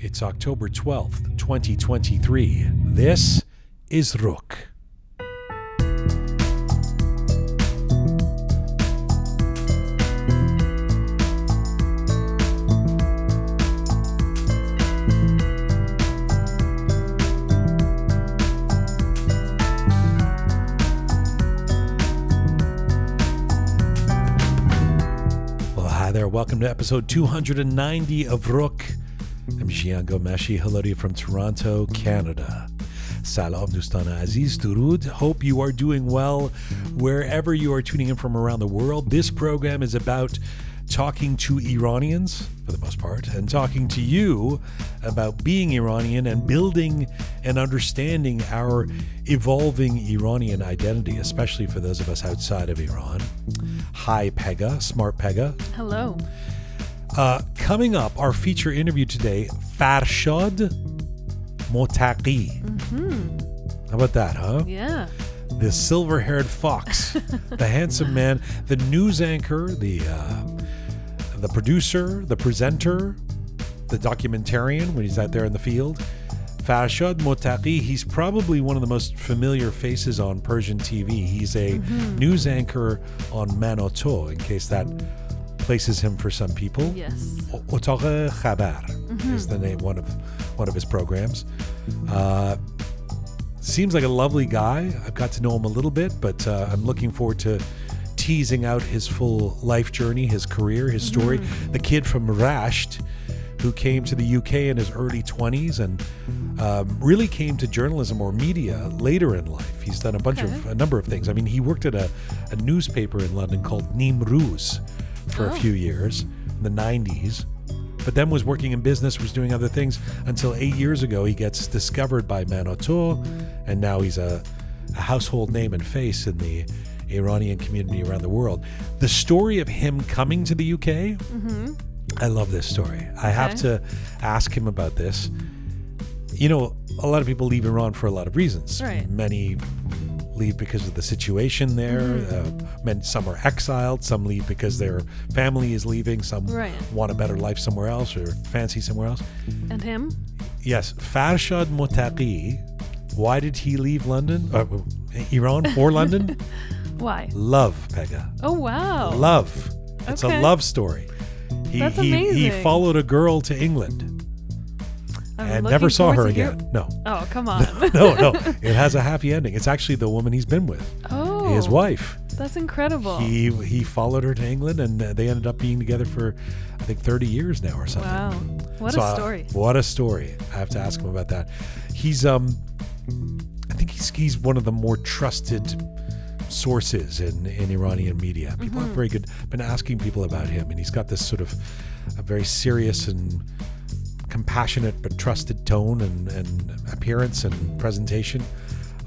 It's October 12th, 2023. This is Roqe. Well, hi there. Welcome to episode 290 of Roqe. To you from Toronto, Canada. Salam Dustana Aziz Durud. Hope you are doing well wherever you are tuning in from around the world. This program is about talking to Iranians, for the most part, and talking to you about being Iranian and building and understanding our evolving Iranian identity, especially for those of us outside of Iran. Hi, Pegah, Smart Pegah. Hello. Uh, coming up, our feature interview today, Farshad Mottaghi. How about that, huh? Yeah. The silver haired fox, the handsome man, the news anchor, the, uh, the producer, the presenter, the documentarian when he's out there in the field. Farshad Mottaghi, he's probably one of the most familiar faces on Persian TV. He's a news anchor on Manoto, in case that places him for some people. Yes. Otaq Khabar is the name one of one of his programs. Uh, seems like a lovely guy. I've got to know him a little bit, but uh, I'm looking forward to teasing out his full life journey, his career, his story. The kid from Rasht, who came to the UK in his early 20s and um, really came to journalism or media later in life. He's done a bunch of a number of things. I mean, he worked at a, a newspaper in London called Nimruz for a Oh. few years in the 90s but then was working in business, was doing other things until eight years ago he gets discovered by Manoto, and now he's a, a household name and face in the Iranian community around the world. The story of him coming to the UK, I love this story. I have Mm-hmm. To ask him about this. You know, a lot of people leave Iran for a lot of reasons. Right. Many leave because of the situation there. Mm-hmm. Uh, some are exiled. Some leave because their family is leaving. Some Right. want a better life somewhere else or fancy somewhere else. And him? Yes, Farshad Mottaghi. Why did he leave London? Uh, Iran for London? Why? Love, Pegah. Oh wow. Love. It's Okay. a love story. He, That's he, he amazing. followed a girl to England I'm and never saw her forward to hear- again. No. Oh come on. No, no. It has a happy ending. It's actually the woman he's been with, oh. his wife. That's incredible. He he followed her to England, and uh, they ended up being together for, I think, thirty years now or something. wow. What So, a uh, story. what a story! I have to ask him about that. He's um, I think he's he's one of the more trusted sources in in Iranian media. People Mm-hmm. have very good been asking people about him, and he's got this sort of a very serious and compassionate but trusted tone and, and appearance and presentation.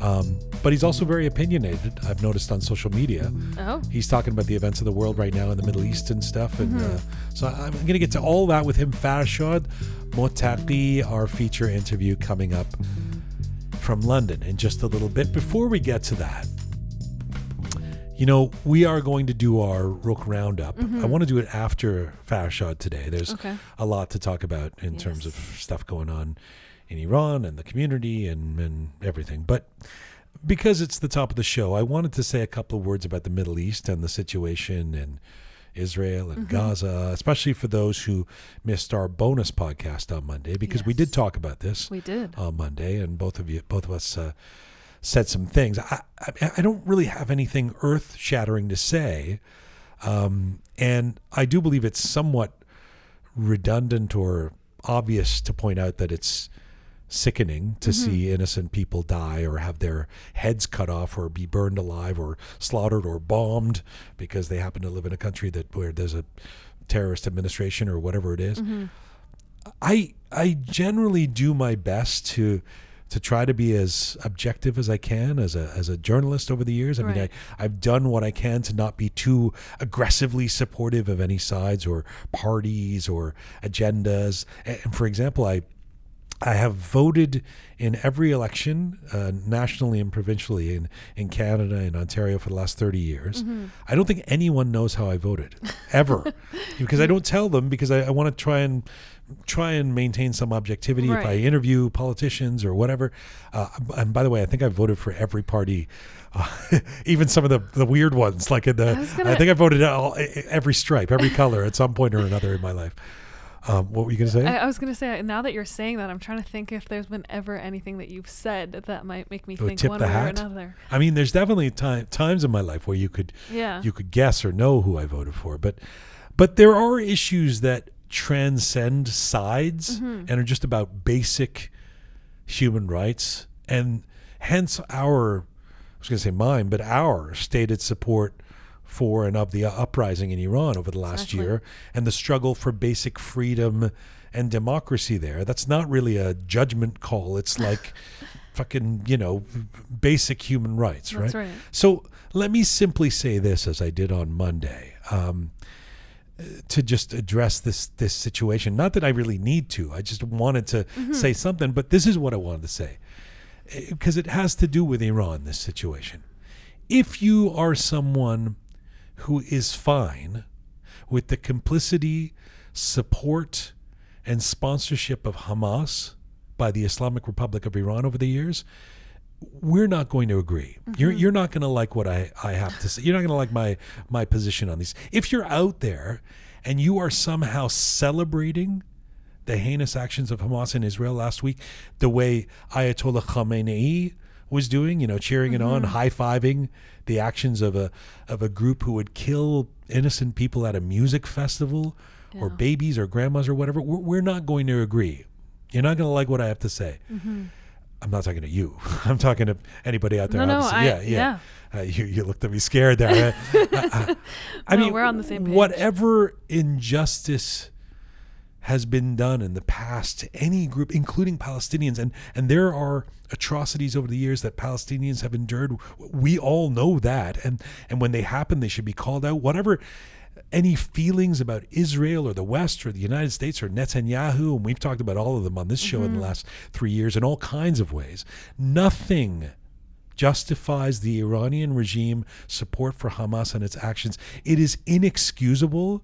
Um, but he's also very opinionated. I've noticed on social media. Oh. He's talking about the events of the world right now in the Middle East and stuff. And Mm-hmm. uh, so I'm going to get to all that with him. Farshad Mottaghi, our feature interview coming up from London in just a little bit. Before we get to that, you know, we are going to do our Roqe Roundup. I want to do it after Farshad today. There's Mm-hmm. Okay. a lot to talk about in terms of stuff going on in Iran and the community and, and everything. But because it's the top of the show, I wanted to say a couple of words about the Middle East and the situation in Israel and Mm-hmm. Gaza, especially for those who missed our bonus podcast on Monday, because we did talk about this We did. on Monday, and both of you, both of us, uh, said some things. I, I, I don't really have anything earth shattering to say, um, and I do believe it's somewhat redundant or obvious to point out that it's sickening to see innocent people die or have their heads cut off or be burned alive or slaughtered or bombed because they happen to live in a country that where there's a terrorist administration or whatever it is. I I generally do my best to to try to be as objective as I can as a as a journalist over the years. I mean, I, I've done what I can to not be too aggressively supportive of any sides or parties or agendas. And for example, I I have voted in every election, uh, nationally and provincially, in, in Canada and Ontario for the last 30 years. Mm-hmm. I don't think anyone knows how I voted, ever. because I don't tell them because I, I want to try and try and maintain some objectivity if I interview politicians or whatever. Uh, and by the way, I think I voted for every party, uh, even some of the, the weird ones. Like in the, I gonna- think I voted all, every stripe, every color at some point or another in my life. Um, what were you going to say? I, I was gonna say now that you're saying that, I'm trying to think if there's been ever anything that you've said that might make me Oh, think one way hat? or another. I mean, there's definitely time, times in my life where you could Yeah. you could guess or know who I voted for, but but there are issues that transcend sides Mm-hmm. and are just about basic human rights, and hence our I was going to say mine, but our stated support for and of the uprising in Iran over the last Exactly. year and the struggle for basic freedom and democracy there. That's not really a judgment call. It's like fucking, you know, basic human rights, right? right. So let me simply say this, as I did on Monday, um, to just address this this situation. Not that I really need to. I just wanted to mm-hmm. say something, but this is what I wanted to say eh, because it has to do with Iran. This situation. If you are someone who is fine with the complicity, support, and sponsorship of Hamas by the Islamic Republic of Iran over the years, we're not going to agree. You're mm-hmm. you're not going to like what I, I have to say. You're not going to like my my position on these. If you're out there and you are somehow celebrating the heinous actions of Hamas in Israel last week, the way Ayatollah Khamenei was doing, you know, cheering it on, mm-hmm. high fiving the actions of a of a group who would kill innocent people at a music festival or babies or grandmas or whatever. We're, we're not going to agree. You're not going to like what I have to say. Mm-hmm. I'm not talking to you. I'm talking to anybody out there. No, no. I- yeah, yeah. Uh, you, you looked at me scared there. Uh, uh, I No, mean, we're on the same page. Whatever injustice has been done in the past to any group, including Palestinians, and and there are atrocities over the years that Palestinians have endured. We all know that, and and when they happen, they should be called out. Whatever any feelings about Israel or the West or the United States or Netanyahu, and we've talked about all of them on this show in the mm-hmm. last three years in all kinds of ways. Nothing justifies the Iranian regime support for Hamas and its actions. It is inexcusable.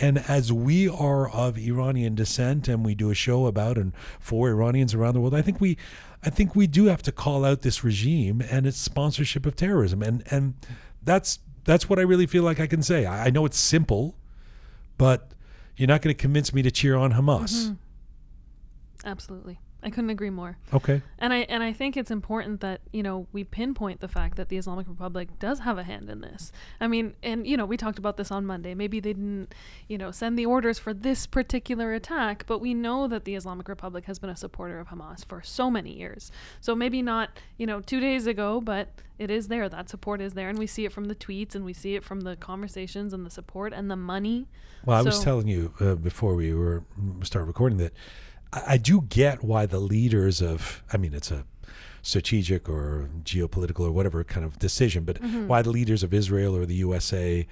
And as we are of Iranian descent and we do a show about and for Iranians around the world, I think we I think we do have to call out this regime and its sponsorship of terrorism. And and that's that's what I really feel like I can say. I, I know it's simple, but you're not going to convince me to cheer on Hamas. Mm-hmm. Absolutely. I couldn't agree more. Okay. And I and I think it's important that, you know, we pinpoint the fact that the Islamic Republic does have a hand in this. I mean, and you know, we talked about this on Monday. Maybe they didn't, you know, send the orders for this particular attack, but we know that the Islamic Republic has been a supporter of Hamas for so many years. So maybe not, you know, 2 days ago, but it is there. That support is there and we see it from the tweets and we see it from the conversations and the support and the money. Well, I was telling you uh, before we were started recording that I, I do get why the leaders of I mean it's a strategic or geopolitical or whatever kind of decision, but Mm-hmm. why the leaders of Israel or the USA,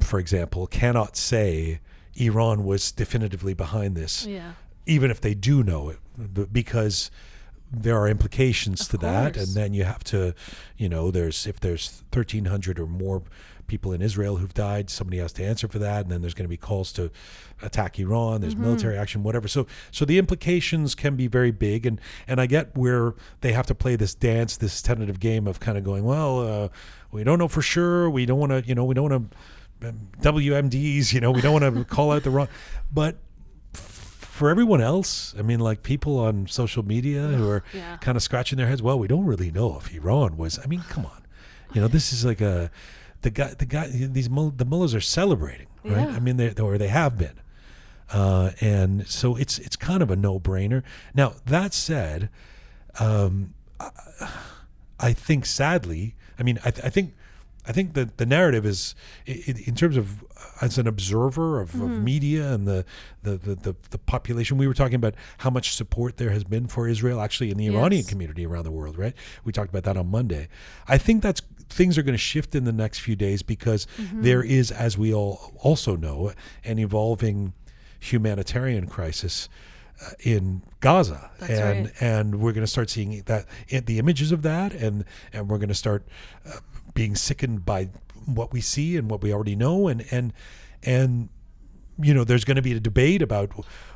for example, cannot say Iran was definitively behind this, Yeah. even if they do know it, because there are implications Of to that, and then you have to, you know, there's if there's 1,300 or more people in Israel who've died, somebody has to answer for that, and then there's going to be calls to attack Iran. There's military action, whatever. So, so the implications can be very big, and and I get where they have to play this dance, this tentative game of kind of going, well, uh, we don't know for sure, we don't want to, you know, we don't want to WMDs, you know, we don't want to call out the wrong, but for everyone else, I mean, like people on social media who are Yeah. kind of scratching their heads. Well, we don't really know if Iran was. I mean, come on, you know, this is like a the guy. The guy. These the mullahs are celebrating, right? Yeah. I mean, they or they have been, uh, and so it's it's kind of a no brainer. Now that said, um, I, I think sadly, I mean, I, th- I think. I think that the narrative is, in terms of as an observer of, of media and the, the, the, the, the population, we were talking about how much support there has been for Israel actually in the Iranian community around the world, right? We talked about that on Monday. I think that's things are going to shift in the next few days because there is, as we all also know, an evolving humanitarian crisis uh, in Gaza, That's and right. and we're going to start seeing that the images of that, and and we're going to start uh, being sickened by what we see and what we already know, and and and you know, there's going to be a debate about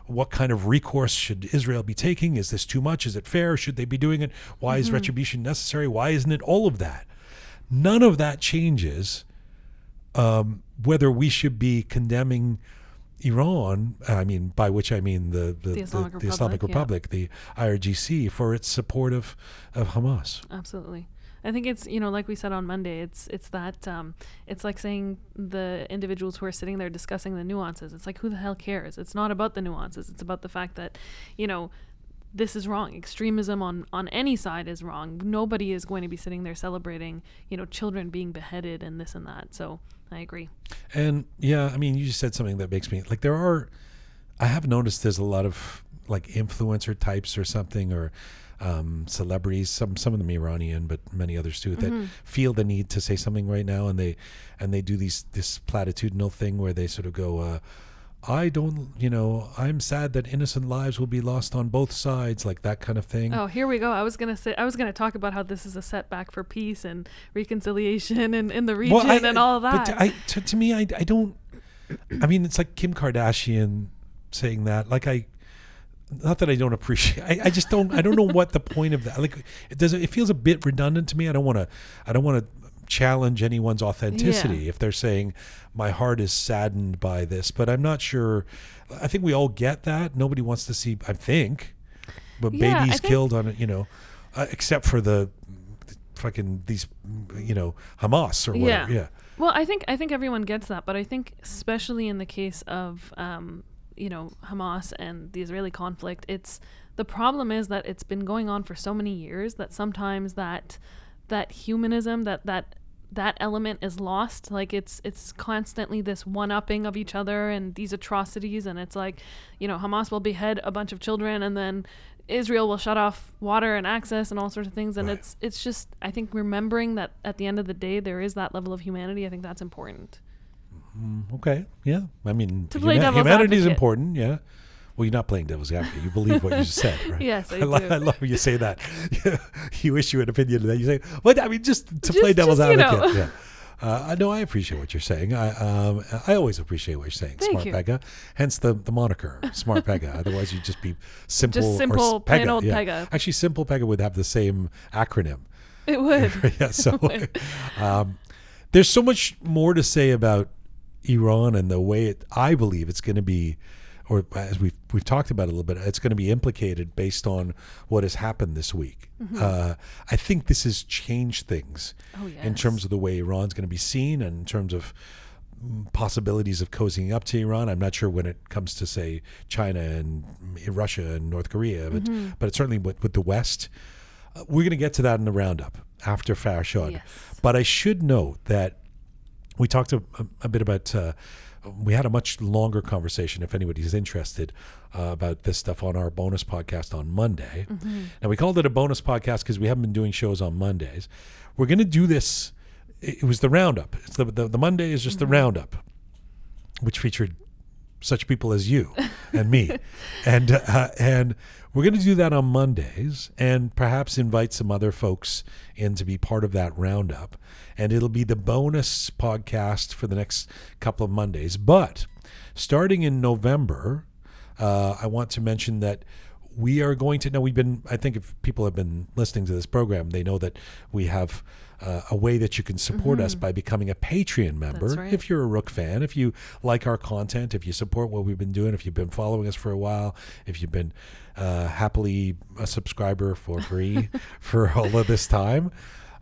what kind of recourse should Israel be taking. Is this too much? Is it fair? Should they be doing it? Why is retribution necessary? Why isn't it all of that? None of that changes um, whether we should be condemning Iran. I mean, by which I mean the the, The Islamic the, the Islamic Republic, yeah. Republic, the IRGC, for its support of, of Hamas. Absolutely. I think it's you know like we said on Monday it's it's that um, it's like saying the individuals who are sitting there discussing the nuances it's like who the hell cares it's not about the nuances it's about the fact that you know this is wrong extremism on on any side is wrong nobody is going to be sitting there celebrating you know children being beheaded and this and that so I agree And yeah, I mean, you just said something that makes me like there are. I have noticed there's a lot of like influencer types or something or um, celebrities. Some some of them Iranian, but many others too that feel the need to say something right now, and they and they do these this platitudinal thing where they sort of go. Uh, I don't, you know, I'm sad that innocent lives will be lost on both sides, like that kind of thing. Oh, here we go. I was gonna say I was gonna talk about how this is a setback for peace and reconciliation and in the region I- and all But that. I, to, to me, I, I don't. I mean, it's like Kim Kardashian saying that. Like I, not that I don't appreciate. I, I just don't. I don't know what the point of that. Like it does. It feels a bit redundant to me. I don't want to. I don't want to challenge anyone's authenticity Yeah. if they're saying my heart is saddened by this. But I'm not sure. I think we all get that. Nobody wants to see. I think, but Yeah, babies think- killed on it. You know, uh, except for the fucking these. You know, Hamas or whatever. Yeah. yeah. Well, I think I think everyone gets that, but I think especially in the case of um, you know Hamas and the Israeli conflict, it's the problem is that it's been going on for so many years that sometimes that that humanism that that that element is lost like it's it's constantly this one upping of each other and these atrocities and it's like you know Hamas will behead a bunch of children and then Israel will shut off water and access and all sorts of things and Right. it's it's just I think remembering that at the end of the day there is that level of humanity I think that's important mm-hmm. Okay. Yeah. I mean, To play huma- devil's humanity is important. Yeah. Well, you're not playing devil's advocate. You believe what you just said, right? Yes, I lo- do. I love when you say that. you issue an opinion and then you say, "What?" I mean, just to Just- play devil's just, you know. advocate. Yeah. Uh, I know. I appreciate what you're saying. I um, I always appreciate what you're saying. Thank Smart you. Pegah. Hence the the moniker, Smart Pegah. Otherwise, you'd just be simple. Just or simple, s- plain Pegah, old yeah. Pegah. Actually, simple Pegah would have the same acronym. it would yeah. So, um, there's so much more to say about Iran and the way it, I believe it's going to be, or as we've we've talked about a little bit, it's going to be implicated based on what has happened this week. Uh, I think this has changed things oh in terms of the way Iran's going to be seen and in terms of mm, possibilities of cozying up to Iran. I'm not sure when it comes to say China and Russia and North Korea, but Mm-hmm. but it's certainly with, with the West. Uh, we're going to get to that in the roundup after Farshad. Yes. But I should note that we talked a, a, a bit about. Uh, we had a much longer conversation. If anybody's interested uh, about this stuff on our bonus podcast on Monday, and we called it a bonus podcast because we haven't been doing shows on Mondays. We're going to do this. It it was the roundup. It's the the, the Monday is just the roundup, which featured such people as you and me, and uh, and we're going to do that on Mondays, and perhaps invite some other folks in to be part of that roundup, and it'll be the bonus podcast for the next couple of Mondays. But starting in November, uh, I want to mention that we are going to now we've been i think if people have been listening to this program they know that we have uh, a way that you can support us by becoming a patreon member right. if you're a Roqe fan if you like our content if you support what we've been doing if you've been following us for a while if you've been uh, happily a subscriber for free for all of this time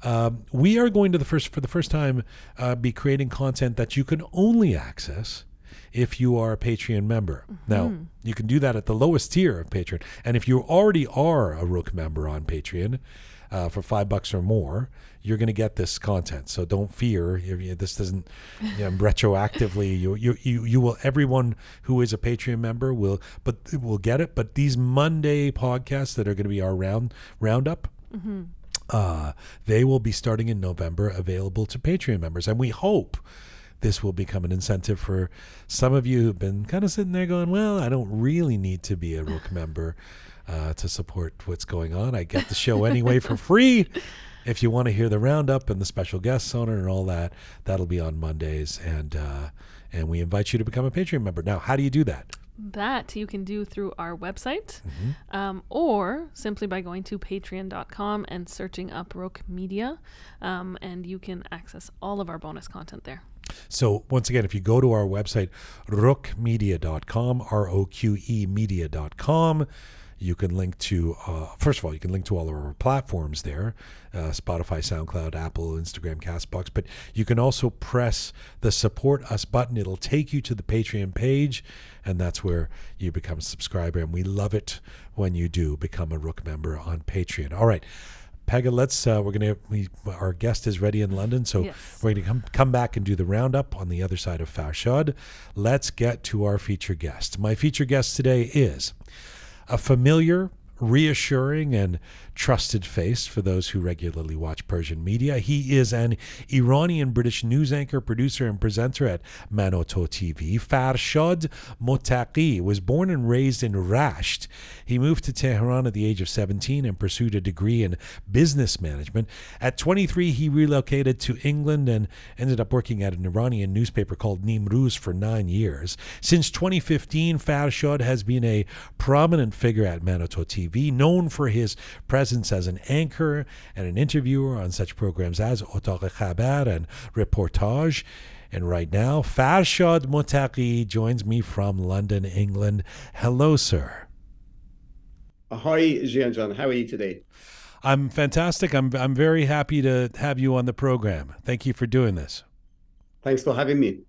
um, we are going to the first for the first time uh, be creating content that you can only access if you are a Patreon member. Now, you can do that at the lowest tier of Patreon. And if you already are a Roqe member on Patreon uh, for five bucks or more, you're going to get this content. So don't fear. This doesn't you know, retroactively. You, you, you, you will. Everyone who is a Patreon member will, but will get it. But these Monday podcasts that are going to be our round roundup, uh, they will be starting in November, available to Patreon members, and we hope this will become an incentive for some of you who've been kind of sitting there going, well, I don't really need to be a Roqe member uh, to support what's going on. I get the show anyway for free. If you want to hear the roundup and the special guests on it and all that, that'll be on Mondays. And, uh, and we invite you to become a Patreon member. Now, how do you do that? That you can do through our website mm-hmm. um, or simply by going to patreon.com and searching up Roqe Media. Um, and you can access all of our bonus content there. So, once again, if you go to our website, roqemedia.com, R O Q E media.com, you can link to, uh, first of all, you can link to all of our platforms there uh, Spotify, SoundCloud, Apple, Instagram, Castbox. But you can also press the support us button. It'll take you to the Patreon page, and that's where you become a subscriber. And we love it when you do become a Roqe member on Patreon. All right. Pegah, let's. Uh, we're gonna. We, our guest is ready in London, so yes. we're gonna come come back and do the roundup on the other side of Farshad. Let's get to our feature guest. My feature guest today is a familiar, reassuring, and trusted face for those who regularly watch Persian media. He is an Iranian British news anchor, producer, and presenter at Manoto TV. Farshad Mottaghi was born and raised in Rasht. He moved to Tehran at the age of 17 and pursued a degree in business management. At 23, he relocated to England and ended up working at an Iranian newspaper called Nimruz for nine years. Since 2015, Farshad has been a prominent figure at Manoto TV, known for his presence presence as an anchor and an interviewer on such programs as Otaq Khabar and Reportage. And right now, Farshad Mottaghi joins me from London, England. Hello, sir. Hi, Jianjan. How are you today? I'm fantastic. I'm I'm very happy to have you on the program. Thank you for doing this. Thanks for having me.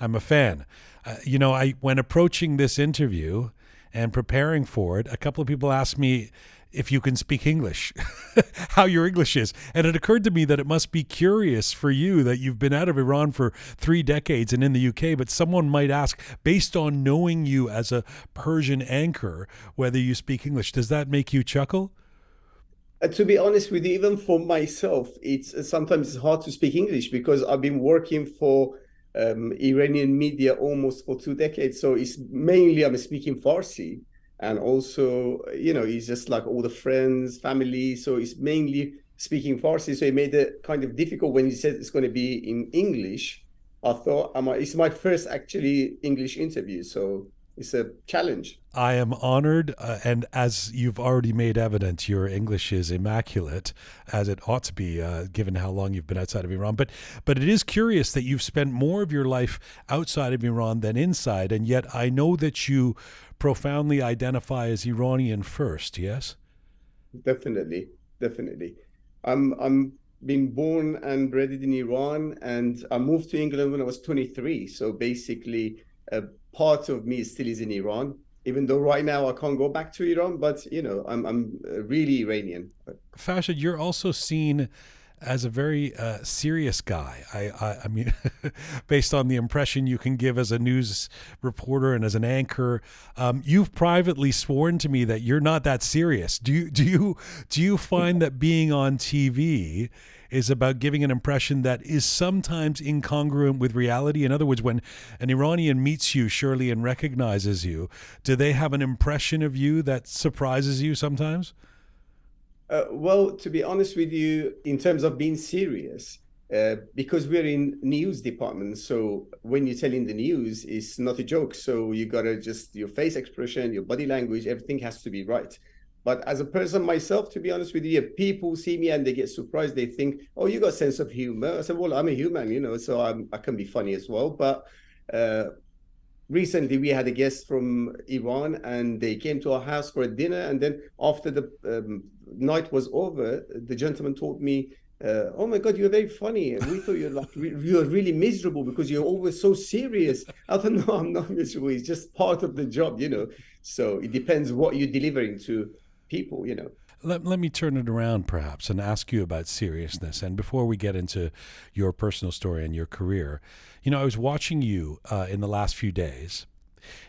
I'm a fan. Uh, you know, I when approaching this interview and preparing for it, a couple of people asked me if you can speak English, how your English is. And it occurred to me that it must be curious for you that you've been out of Iran for three decades and in the UK, but someone might ask, based on knowing you as a Persian anchor, whether you speak English. Does that make you chuckle? Uh, to be honest with you, even for myself, it's uh, sometimes it's hard to speak English because I've been working for um, Iranian media almost for two decades. So it's mainly I'm speaking Farsi and also you know he's just like all the friends family so he's mainly speaking farsi. So it made it kind of difficult when he said it's going to be in english. I thought it's my first actually english interview so it's a challenge i am honored uh, and as you've already made evident your english is immaculate as it ought to be uh, given how long you've been outside of iran but but it is curious that you've spent more of your life outside of iran than inside and yet i know that you profoundly identify as Iranian first, yes? Definitely, definitely. I'm I'm been born and bred in Iran, and I moved to England when I was 23. So basically, a part of me still is in Iran. Even though right now I can't go back to Iran, but you know I'm I'm really Iranian. Farshad, you're also seen as a very uh, serious guy. I, I, I mean, based on the impression you can give as a news reporter and as an anchor, um, you've privately sworn to me that you're not that serious. Do you do you do you find that being on TV is about giving an impression that is sometimes incongruent with reality? In other words, when an Iranian meets you, surely and recognizes you, do they have an impression of you that surprises you sometimes? Uh, well, to be honest with you, in terms of being serious, uh, because we're in news department, so when you're telling the news, it's not a joke. So you gotta just your face expression, your body language, everything has to be right. But as a person myself, to be honest with you, people see me and they get surprised. They think, "Oh, you got sense of humor." I said, "Well, I'm a human, you know, so I'm, I can be funny as well." But uh, recently we had a guest from Iran and they came to our house for a dinner. And then after the um, night was over, the gentleman told me, uh, "Oh my God, you're very funny. We thought you're like re- you're really miserable because you're always so serious." I thought, "No, I'm not miserable. It's just part of the job, you know." So it depends what you're delivering to people, you know. Let, let me turn it around perhaps and ask you about seriousness. And before we get into your personal story and your career, you know, I was watching you uh, in the last few days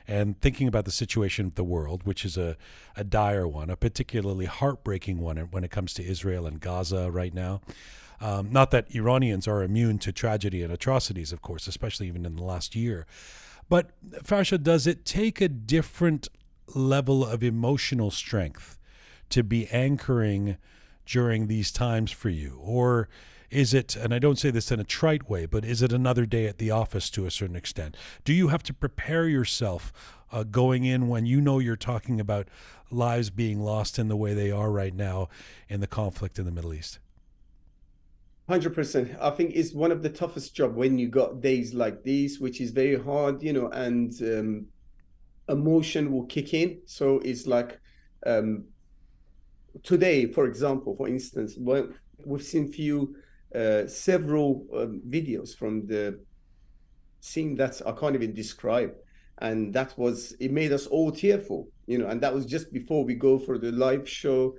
and thinking about the situation of the world, which is a, a dire one, a particularly heartbreaking one when it comes to Israel and Gaza right now. Um, not that Iranians are immune to tragedy and atrocities, of course, especially even in the last year. But Fasha, does it take a different level of emotional strength to be anchoring during these times for you? Or is it, and I don't say this in a trite way, but is it another day at the office to a certain extent? Do you have to prepare yourself uh, going in when you know you're talking about lives being lost in the way they are right now in the conflict in the Middle East? Hundred percent. I think it's one of the toughest job when you got days like these, which is very hard, you know, and um, emotion will kick in. So it's like um, today, for example, for instance, we've seen few uh, several um, videos from the scene that I can't even describe, and that was it made us all tearful, you know, and that was just before we go for the live show.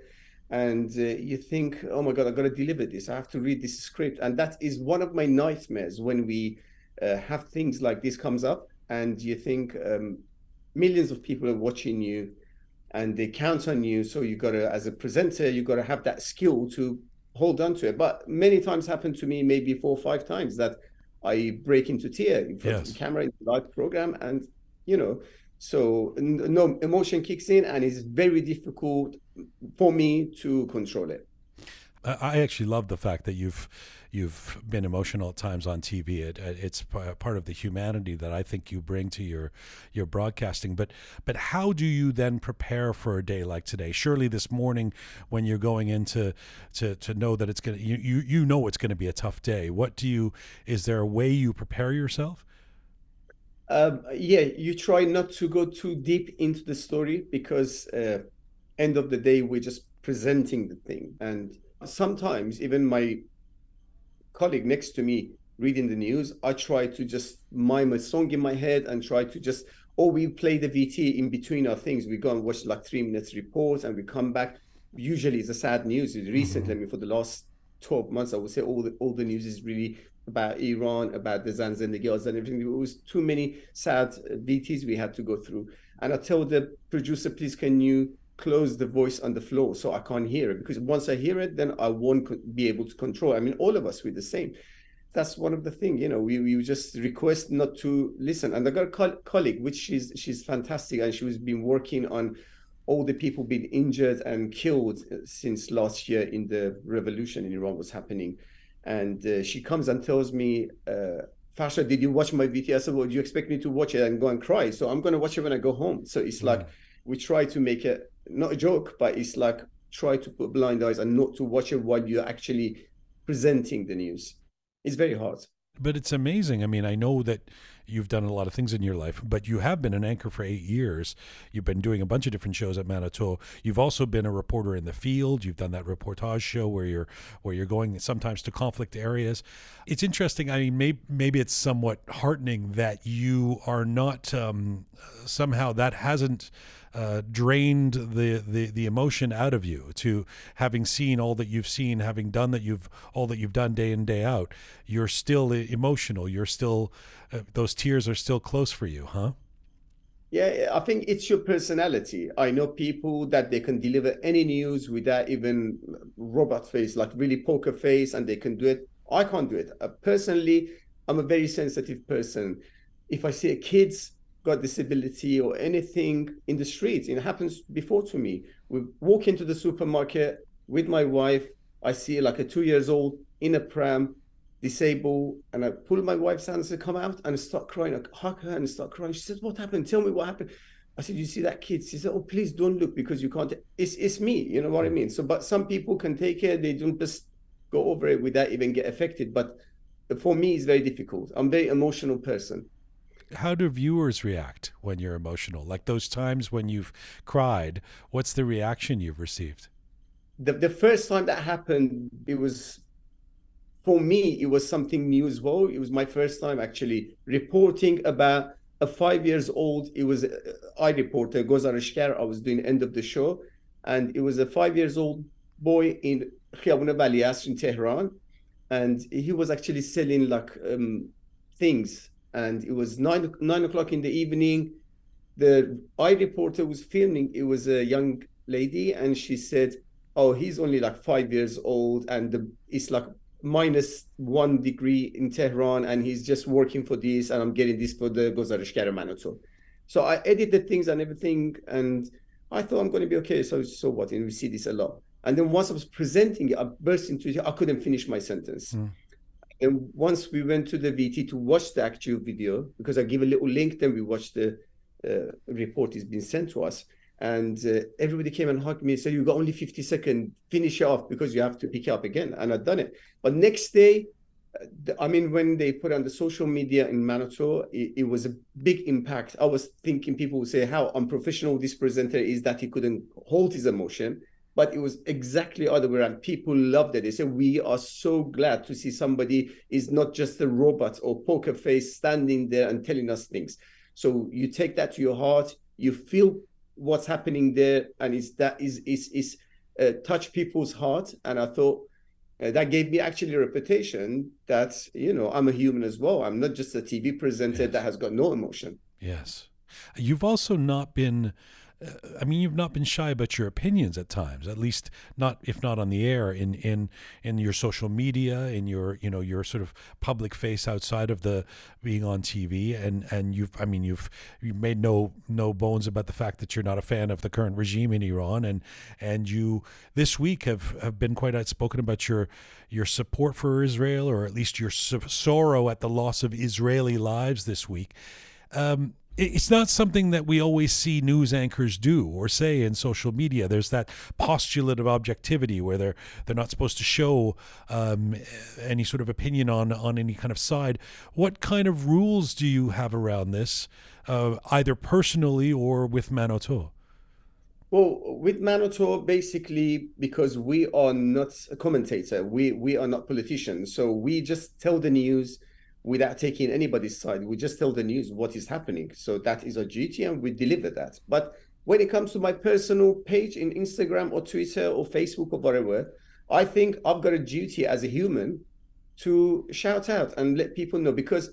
And uh, you think, oh my God, I've got to deliver this. I have to read this script, and that is one of my nightmares when we uh, have things like this comes up, and you think, um, millions of people are watching you and they count on you so you got to as a presenter you got to have that skill to hold on to it but many times happened to me maybe four or five times that i break into tear in front yes. of the camera in the live program and you know so no emotion kicks in and it's very difficult for me to control it I actually love the fact that you've you've been emotional at times on TV. It, it's part of the humanity that I think you bring to your your broadcasting. But but how do you then prepare for a day like today? Surely this morning, when you're going into to to know that it's gonna you you, you know it's going to be a tough day. What do you? Is there a way you prepare yourself? Um, yeah, you try not to go too deep into the story because uh, end of the day we're just presenting the thing and sometimes even my colleague next to me reading the news, I try to just mime a song in my head and try to just, oh, we play the VT in between our things. We go and watch like three minutes reports and we come back. Usually it's a sad news. Recently, mm-hmm. I mean, for the last 12 months, I would say all the all the news is really about Iran, about the Zanz and the girls and everything. It was too many sad VTs we had to go through. And I told the producer, please, can you close the voice on the floor so I can't hear it because once I hear it, then I won't be able to control. I mean, all of us we're the same. That's one of the things, you know. We, we just request not to listen. And I got a co- colleague, which she's she's fantastic, and she was been working on all the people being injured and killed uh, since last year in the revolution in Iran was happening. And uh, she comes and tells me, uh, Fasha, did you watch my video? I said, well, do you expect me to watch it and go and cry? So I'm going to watch it when I go home. So it's mm. like we try to make it not a joke, but it's like try to put blind eyes and not to watch it while you're actually presenting the news. It's very hard. But it's amazing. I mean, I know that you've done a lot of things in your life, but you have been an anchor for eight years. You've been doing a bunch of different shows at Manoto. You've also been a reporter in the field. You've done that reportage show where you're where you're going sometimes to conflict areas. It's interesting. I mean, maybe maybe it's somewhat heartening that you are not um, somehow that hasn't uh, drained the, the the emotion out of you to having seen all that you've seen, having done that you've all that you've done day in day out. You're still emotional. You're still uh, those tears are still close for you, huh? Yeah, I think it's your personality. I know people that they can deliver any news without even robot face, like really poker face, and they can do it. I can't do it. Uh, personally, I'm a very sensitive person. If I see a kid's got disability or anything in the streets. It happens before to me. We walk into the supermarket with my wife. I see like a two years old in a pram, disabled, and I pull my wife's hands to come out and start crying. I hug her and start crying. She says, "What happened? Tell me what happened." I said, "You see that kid?" She said, "Oh, please don't look because you can't." It's it's me. You know what I mm. mean? So, but some people can take it. They don't just go over it without even get affected. But for me, it's very difficult. I'm a very emotional person how do viewers react when you're emotional? Like those times when you've cried, what's the reaction you've received? The, the first time that happened, it was for me, it was something new as well. It was my first time actually reporting about a five years old. It was uh, I reporter Gozar Shkar. I was doing end of the show, and it was a five years old boy in Khiyabun Valiasr in Tehran, and he was actually selling like um, things and it was nine nine o'clock in the evening. The I reporter was filming. It was a young lady, and she said, "Oh, he's only like five years old, and the, it's like minus one degree in Tehran and he's just working for this and I'm getting this for the Gozarishgar Manoto. So I edited things and everything and I thought I'm going to be okay. So so what? And we see this a lot. And then once I was presenting it, I burst into it. I couldn't finish my sentence. Mm. And once we went to the VT to watch the actual video, because I give a little link, then we watched the uh, report is being sent to us. And uh, everybody came and hugged me and said you got only 50 seconds. Finish it off because you have to pick up again. And i've done it. But next day uh, i mean when they put on the social media in Manoto, it, it, was a big impact. I was thinking people would say how unprofessional this presenter is that he couldn't hold his emotion but it was exactly other way around people loved it. They said we are so glad to see somebody is not just a robot or poker face standing there and telling us things. So you take that to your heart you feel what's happening there and it's that is is is uh, touch people's heart. And i thought uh, that gave me actually a reputation that you know i'm a human as well. I'm not just a tv presenter yes. that has got no emotion. Yes. You've also not been I mean, you've not been shy about your opinions at times, at least not if not on the air, in in in your social media, in your you know your sort of public face outside of the being on TV, and and you've I mean you've you made no no bones about the fact that you're not a fan of the current regime in Iran, and and you this week have have been quite outspoken about your your support for Israel, or at least your sorrow at the loss of Israeli lives this week. Um, it's not something that we always see news anchors do or say in social media. There's that postulate of objectivity where they're they're not supposed to show um, any sort of opinion on on any kind of side. What kind of rules do you have around this, uh, either personally or with Manoto? Well, with Manoto, basically, because we are not a commentator, we we are not politicians, so we just tell the news without taking anybody's side. We just tell the news what is happening. So that is our duty and we deliver that. But when it comes to my personal page in Instagram or Twitter or Facebook or whatever, I think I've got a duty as a human to shout out and let people know because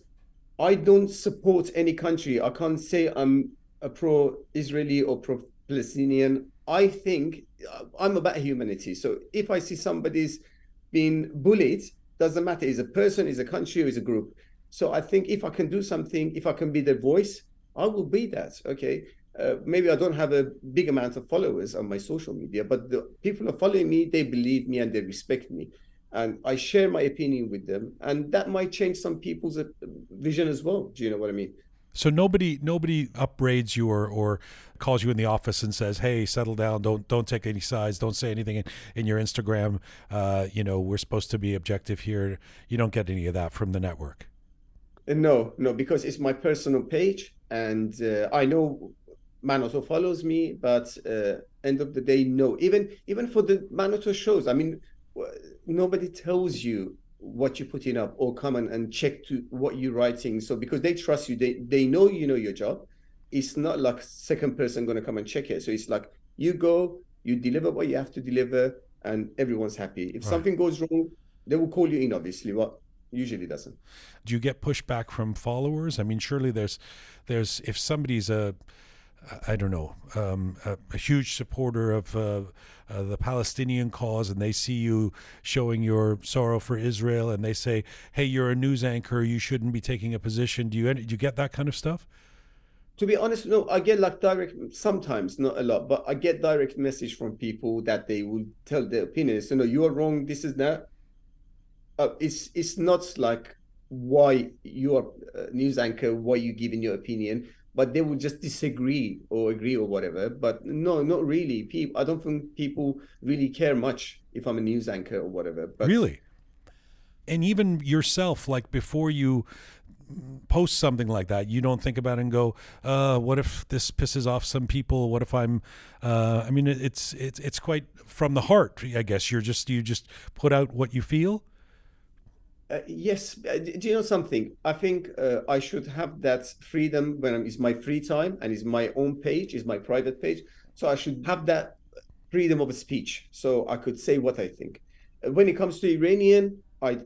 I don't support any country. I can't say I'm a pro Israeli or pro Palestinian. I think uh, I'm about humanity. So if I see somebody's being bullied, doesn't matter. Is a person, is a country, or is a group. So I think if I can do something, if I can be their voice, I will be that. Okay. Uh, maybe I don't have a big amount of followers on my social media, but the people are following me, they believe me and they respect me. And I share my opinion with them. And that might change some people's uh, vision as well. Do you know what I mean? So nobody nobody upbraids you or, or calls you in the office and says, "Hey, settle down. Don't don't take any sides. Don't say anything in, in your Instagram. Uh, you know, we're supposed to be objective here." You don't get any of that from the network. Uh, no, no, because it's my personal page, and uh, I know Manoto follows me, but uh, end of the day, no. Even even for the Manoto shows, I mean, nobody tells you what you're putting up or come and, and check to what you're writing. So because they trust you, they they know you know your job. It's not like second person gonna come and check it. So it's like you go, you deliver what you have to deliver, and everyone's happy. If right. something goes wrong, they will call you in, obviously. But usually doesn't. Do you get pushback from followers? I mean, surely there's there's if somebody's a I don't know, um, a, a, huge supporter of uh, uh, the Palestinian cause, and they see you showing your sorrow for Israel, and they say, "Hey, you're a news anchor. You shouldn't be taking a position." Do you do you get that kind of stuff? To be honest, no. I get like direct, sometimes not a lot, but I get direct message from people that they will tell their opinions. So no, you are wrong. This is that. Uh, it's it's not like why you are a news anchor, why you giving your opinion but they would just disagree or agree or whatever. But no, not really. People, I don't think people really care much if I'm a news anchor or whatever. But really, and even yourself, like before you post something like that, you don't think about it and go, uh, "What if this pisses off some people? What if I'm?" Uh, I mean, it's it's it's quite from the heart. I guess you're just you just put out what you feel. Uh, yes. Uh, do you know something? I think uh, I should have that freedom when it's my free time and it's my own page, it's my private page. So I should have that freedom of speech, so I could say what I think. Uh, when it comes to Iranian, I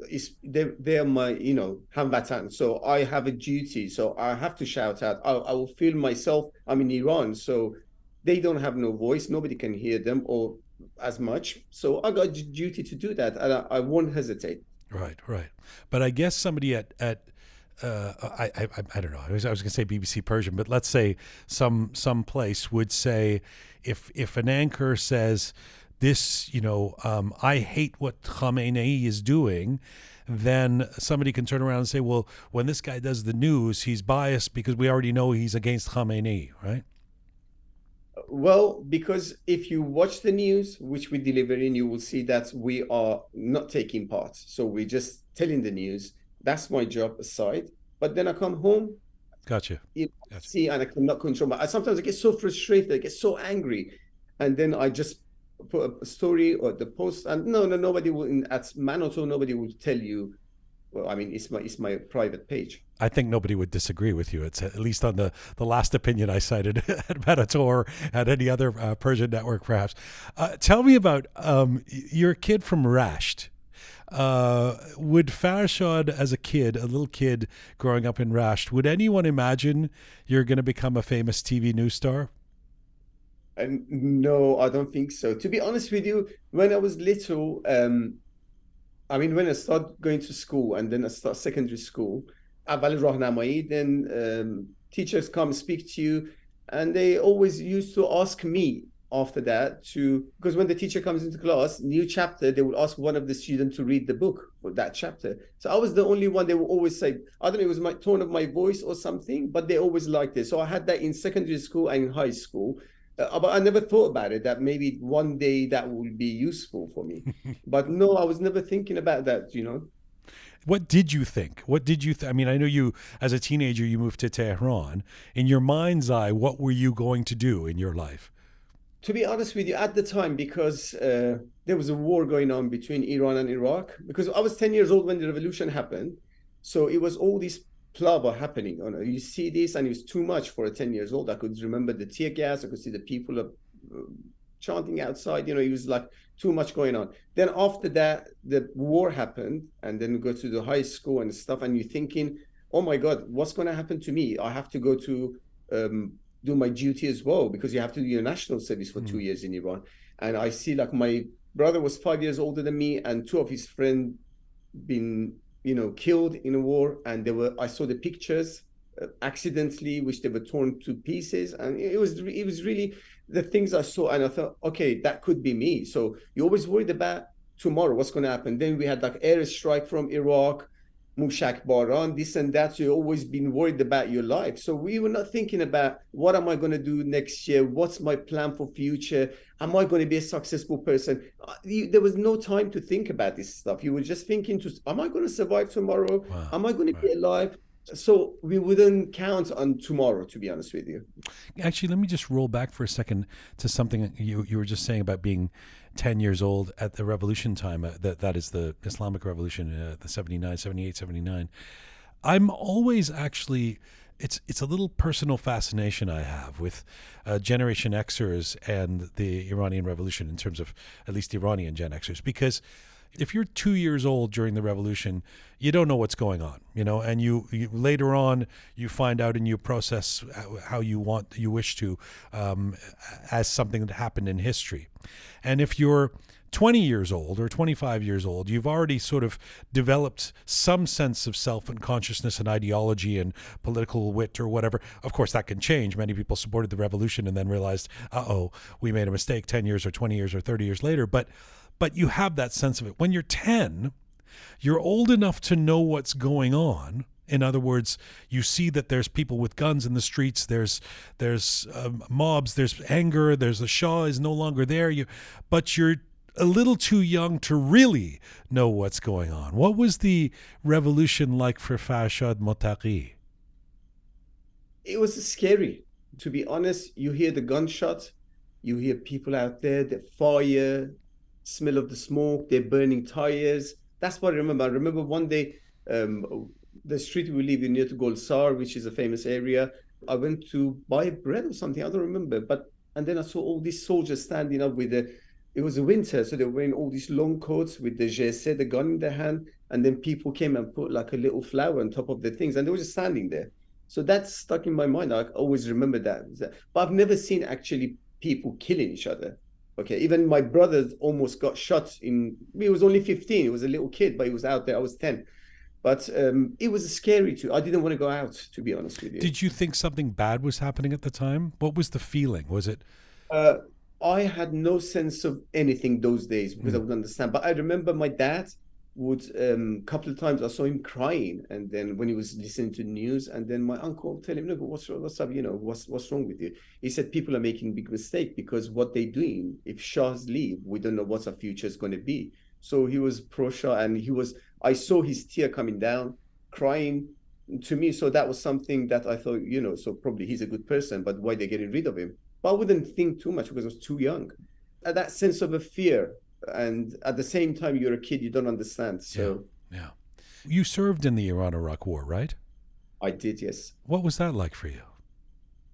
they're, they're my you know hamvatan, so I have a duty. So I have to shout out. I, I will feel myself. I'm in Iran, so they don't have no voice. Nobody can hear them or as much. So I got duty to do that, and I, I won't hesitate. Right, right. But I guess somebody at at uh, I, I I don't know. I was, I was going to say BBC Persian, but let's say some some place would say if if an anchor says this, you know, um, I hate what Khamenei is doing, then somebody can turn around and say, well, when this guy does the news, he's biased because we already know he's against Khamenei, right? Well, because if you watch the news, which we deliver in, you will see that we are not taking part. So we're just telling the news. That's my job aside. But then I come home. Gotcha. You gotcha. see, and I cannot control my. Sometimes I get so frustrated, I get so angry, and then I just put a story or the post, and no, no, nobody will. In, at Manoto, nobody will tell you. Well, I mean, it's my it's my private page. I think nobody would disagree with you. It's at least on the, the last opinion I cited at Manoto, at any other uh, Persian network, perhaps. Uh, tell me about um, you're a kid from Rasht. Uh, would Farshad, as a kid, a little kid growing up in Rasht, would anyone imagine you're going to become a famous TV news star? And no, I don't think so. To be honest with you, when I was little, um, I mean, when I started going to school and then I start secondary school, اول راهنمایی then um, teachers come speak to you and they always used to ask me after that to because when the teacher comes into class new chapter they will ask one of the students to read the book for that chapter so i was the only one they will always say i don't know it was my tone of my voice or something but they always liked it so i had that in secondary school and in high school uh, but i never thought about it that maybe one day that will be useful for me but no i was never thinking about that you know what did you think? What did you? Th- I mean, I know you as a teenager you moved to Tehran. In your mind's eye, what were you going to do in your life? To be honest with you, at the time, because uh, there was a war going on between Iran and Iraq, because I was ten years old when the revolution happened, so it was all this plava happening. You see this, and it was too much for a ten years old. I could remember the tear gas. I could see the people uh, chanting outside. You know, it was like too much going on. Then after that, the war happened, and then go to the high school and stuff, and you're thinking, oh my God, what's going to happen to me? I have to go to um, do my duty as well because you have to do your national service for mm. two years in Iran. And I see like my brother was five years older than me, and two of his friends been you know killed in a war, and they were I saw the pictures accidentally, which they were torn to pieces, and it was it was really the things I saw, and I thought, okay, that could be me. So you always worried about tomorrow, what's going to happen. Then we had like air strike from Iraq, Mushak Baran, this and that. So you always been worried about your life. So we were not thinking about what am I going to do next year? What's my plan for future? Am I going to be a successful person? Uh, there was no time to think about this stuff. You were just thinking to, am I going to survive tomorrow? Wow. Am I going to be alive? So we wouldn't count on tomorrow to be honest with you. Actually let me just roll back for a second to something you, you were just saying about being 10 years old at the revolution time uh, that that is the islamic revolution uh, the 79 78 79 i'm always actually it's it's a little personal fascination I have with uh, Generation Xers and the Iranian Revolution in terms of at least Iranian Gen Xers because if you're two years old during the revolution, you don't know what's going on, you know, and you, you later on you find out and you process how you want, you wish to, um, as something that happened in history. And if you're 20 years old or 25 years old, you've already sort of developed some sense of self and consciousness and ideology and political wit or whatever. Of course, that can change. Many people supported the revolution and then realized, uh oh, we made a mistake 10 years or 20 years or 30 years later. But but you have that sense of it. When you're 10, you're old enough to know what's going on. In other words, you see that there's people with guns in the streets. There's there's um, mobs. There's anger. There's the Shah is no longer there. You, but you're a little too young to really know what's going on. What was the revolution like for Farshad Mottaghi? It was scary. To be honest, you hear the gunshot, you hear people out there, the fire, smell of the smoke, they're burning tires. That's what I remember. I remember one day, um, the street we live in near to Golsar, which is a famous area. I went to buy bread or something. I don't remember. But and then I saw all these soldiers standing up with the. It was winter, so they were wearing all these long coats with the GSE, the gun in their hand. And then people came and put like a little flower on top of the things, and they were just standing there. So that's stuck in my mind. I always remember that. But I've never seen actually people killing each other. Okay, even my brother almost got shot in. He was only 15. He was a little kid, but he was out there. I was 10. But um, it was scary too. I didn't want to go out, to be honest with you. Did you think something bad was happening at the time? What was the feeling? Was it? Uh, I had no sense of anything those days because mm. I would understand. But I remember my dad would um couple of times I saw him crying and then when he was listening to news and then my uncle tell him look what's what's up you know what's what's wrong with you? He said people are making big mistake because what they're doing if Shahs leave we don't know what our future is going to be. So he was pro Shah and he was I saw his tear coming down crying to me. So that was something that I thought you know so probably he's a good person but why they getting rid of him? But I wouldn't think too much because I was too young. That sense of a fear and at the same time you're a kid you don't understand so. yeah, yeah. you served in the iran-iraq war right? I did yes. What was that like for you?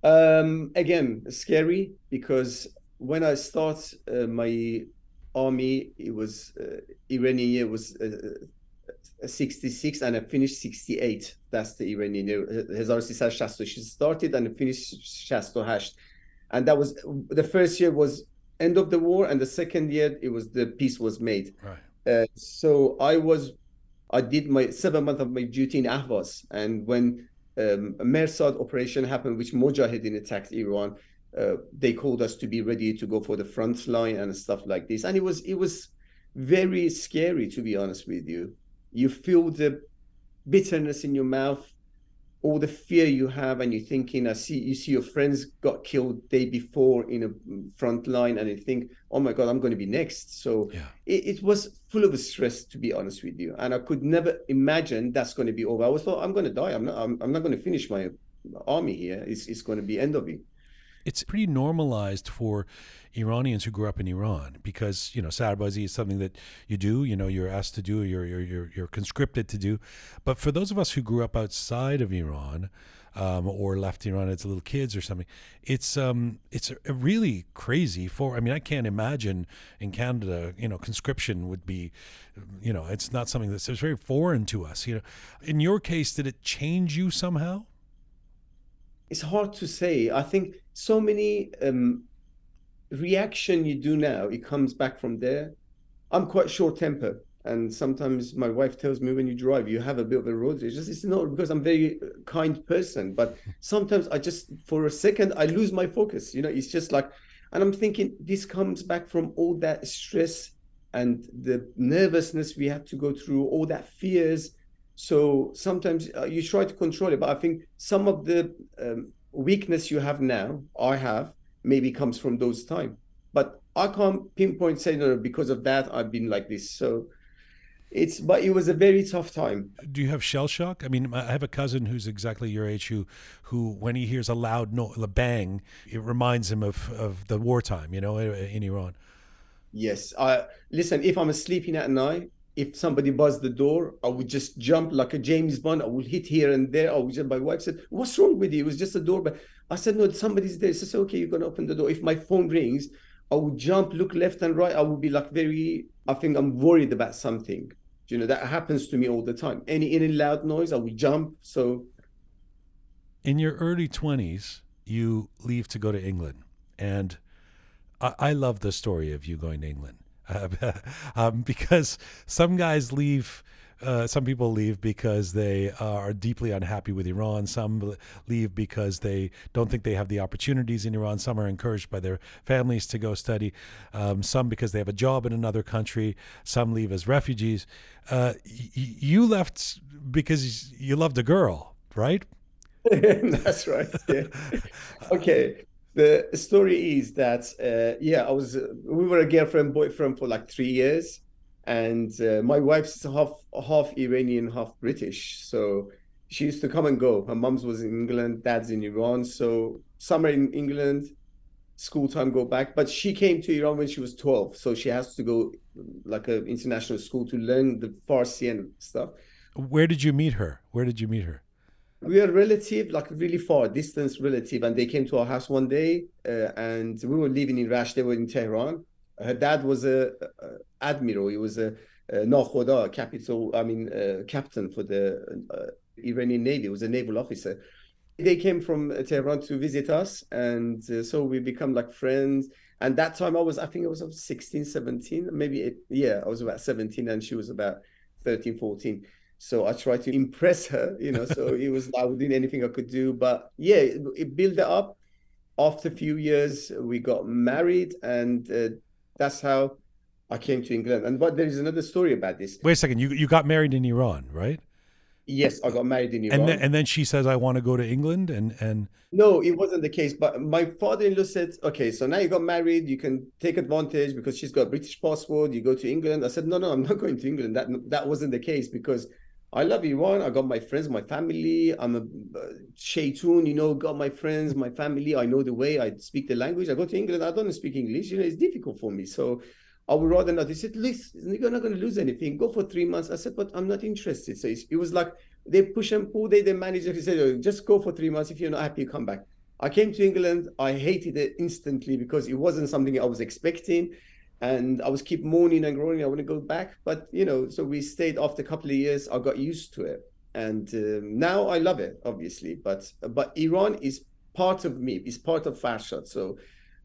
Um again scary because when i start uh, my army it was uh, iranian year was uh, uh 66 and I finished 68 that's the Iranian year. 1366 she started and finished 68 and that was the first year was end of the war, and the second year it was the peace was made. Right. Uh, so I was, I did my seven months of my duty in Ahvaz, and when um, a Mersad operation happened, which Mujahideen attacked Iran, uh, they called us to be ready to go for the front line and stuff like this, and it was it was very scary to be honest with you. You feel the bitterness in your mouth all the fear you have and you're thinking i see you see your friends got killed day before in a mm, front line and you think oh my god i'm going to be next. So yeah. it, it, was full of stress to be honest with you and i could never imagine that's going to be over. I was thought i'm going to die. I'm not i'm, I'm not going to finish my army here. It's, it's going to be end of it it's pretty normalized for Iranians who grew up in Iran because you know Sarbazi is something that you do, you know, you're asked to do, you're you're you're, you're conscripted to do. But for those of us who grew up outside of Iran, um, or left Iran as little kids or something. It's um, it's a really crazy. For I mean, I can't imagine in Canada, you know, conscription would be, you know, it's not something that's it's very foreign to us. You know, in your case, did it change you somehow? It's hard to say. I think so many um, reaction you do now, it comes back from there. I'm quite short temper. And sometimes my wife tells me when you drive, you have a bit of a road rage. It's just, it's not because I'm very uh, kind person, but sometimes I just, for a second, I lose my focus. You know, it's just like, and I'm thinking this comes back from all that stress and the nervousness we have to go through, all that fears. So sometimes uh, you try to control it, but I think some of the um, weakness you have now, I have, maybe comes from those time. But I can't pinpoint say no because of that I've been like this. So it's but it was a very tough time. Do you have shell shock? I mean, I have a cousin who's exactly your age who who when he hears a loud no a bang, it reminds him of of the wartime, you know, in Iran. Yes. I listen, if I'm sleeping at night, if somebody buzzed the door, I would just jump like a James Bond. I would hit here and there. I would just, my wife said, What's wrong with you? It was just a door. But I said, No, somebody's there. She said, Okay, you're going to open the door. If my phone rings, I would jump, look left and right. I would be like very, I think I'm worried about something. You know, that happens to me all the time. Any any loud noise, I would jump. So in your early 20s, you leave to go to England. And I, I love the story of you going to England um, because some guys leave. Uh, some people leave because they are deeply unhappy with Iran. Some leave because they don't think they have the opportunities in Iran. Some are encouraged by their families to go study. Um, some because they have a job in another country. Some leave as refugees. Uh, y- you left because you loved a girl, right? That's right. Yeah. okay the story is that uh, yeah, I was uh, we were a girlfriend boyfriend for like three years, and uh, my wife's half half Iranian, half British, so she used to come and go. Her mom's was in England, dad's in Iran, so summer in England, school time go back. But she came to Iran when she was twelve, so she has to go like an international school to learn the Farsi and stuff. Where did you meet her? Where did you meet her? We are relative, like really far distance relative, and they came to our house one day, uh, and we were living in Rash. They were in Tehran. Her dad was a, a admiral. He was a, a Nakhoda capital. I mean, uh, captain for the uh, Iranian navy. He was a naval officer, they came from Tehran to visit us, and uh, so we become like friends. And that time I was, I think I was 16, 17, maybe, yeah, I was about 17 and she was about 13, 14. So I tried to impress her, you know, so it was, I was doing anything I could do. But yeah, it, it built up. After a few years, we got married, and uh, that's how I came to England. And but there is another story about this. Wait a second. You you got married in Iran, right? Yes, I got married in Iran. And then, and then she says, "I want to go to England," and and no, it wasn't the case. But my father-in-law said, "Okay, so now you got married, you can take advantage because she's got a British passport. You go to England." I said, "No, no, I'm not going to England. That that wasn't the case because." I love Iran. I got my friends, my family. I'm a uh, Shaytun, you know, got my friends, my family. I know the way. I speak the language. I go to England. I don't speak English. You know, it's difficult for me. So I would rather not. He said, listen, you're not going to lose anything. Go for three months. I said, but I'm not interested. So it was like they push and pull. They, the manager, he said, oh, just go for three months. If you're not happy, come back. I came to England. I hated it instantly because it wasn't something I was expecting. And I was keep moaning and groaning. I want to go back. But, you know, so we stayed after a couple of years. I got used to it. And um, now I love it, obviously. But but Iran is part of me. It's part of Farshad. So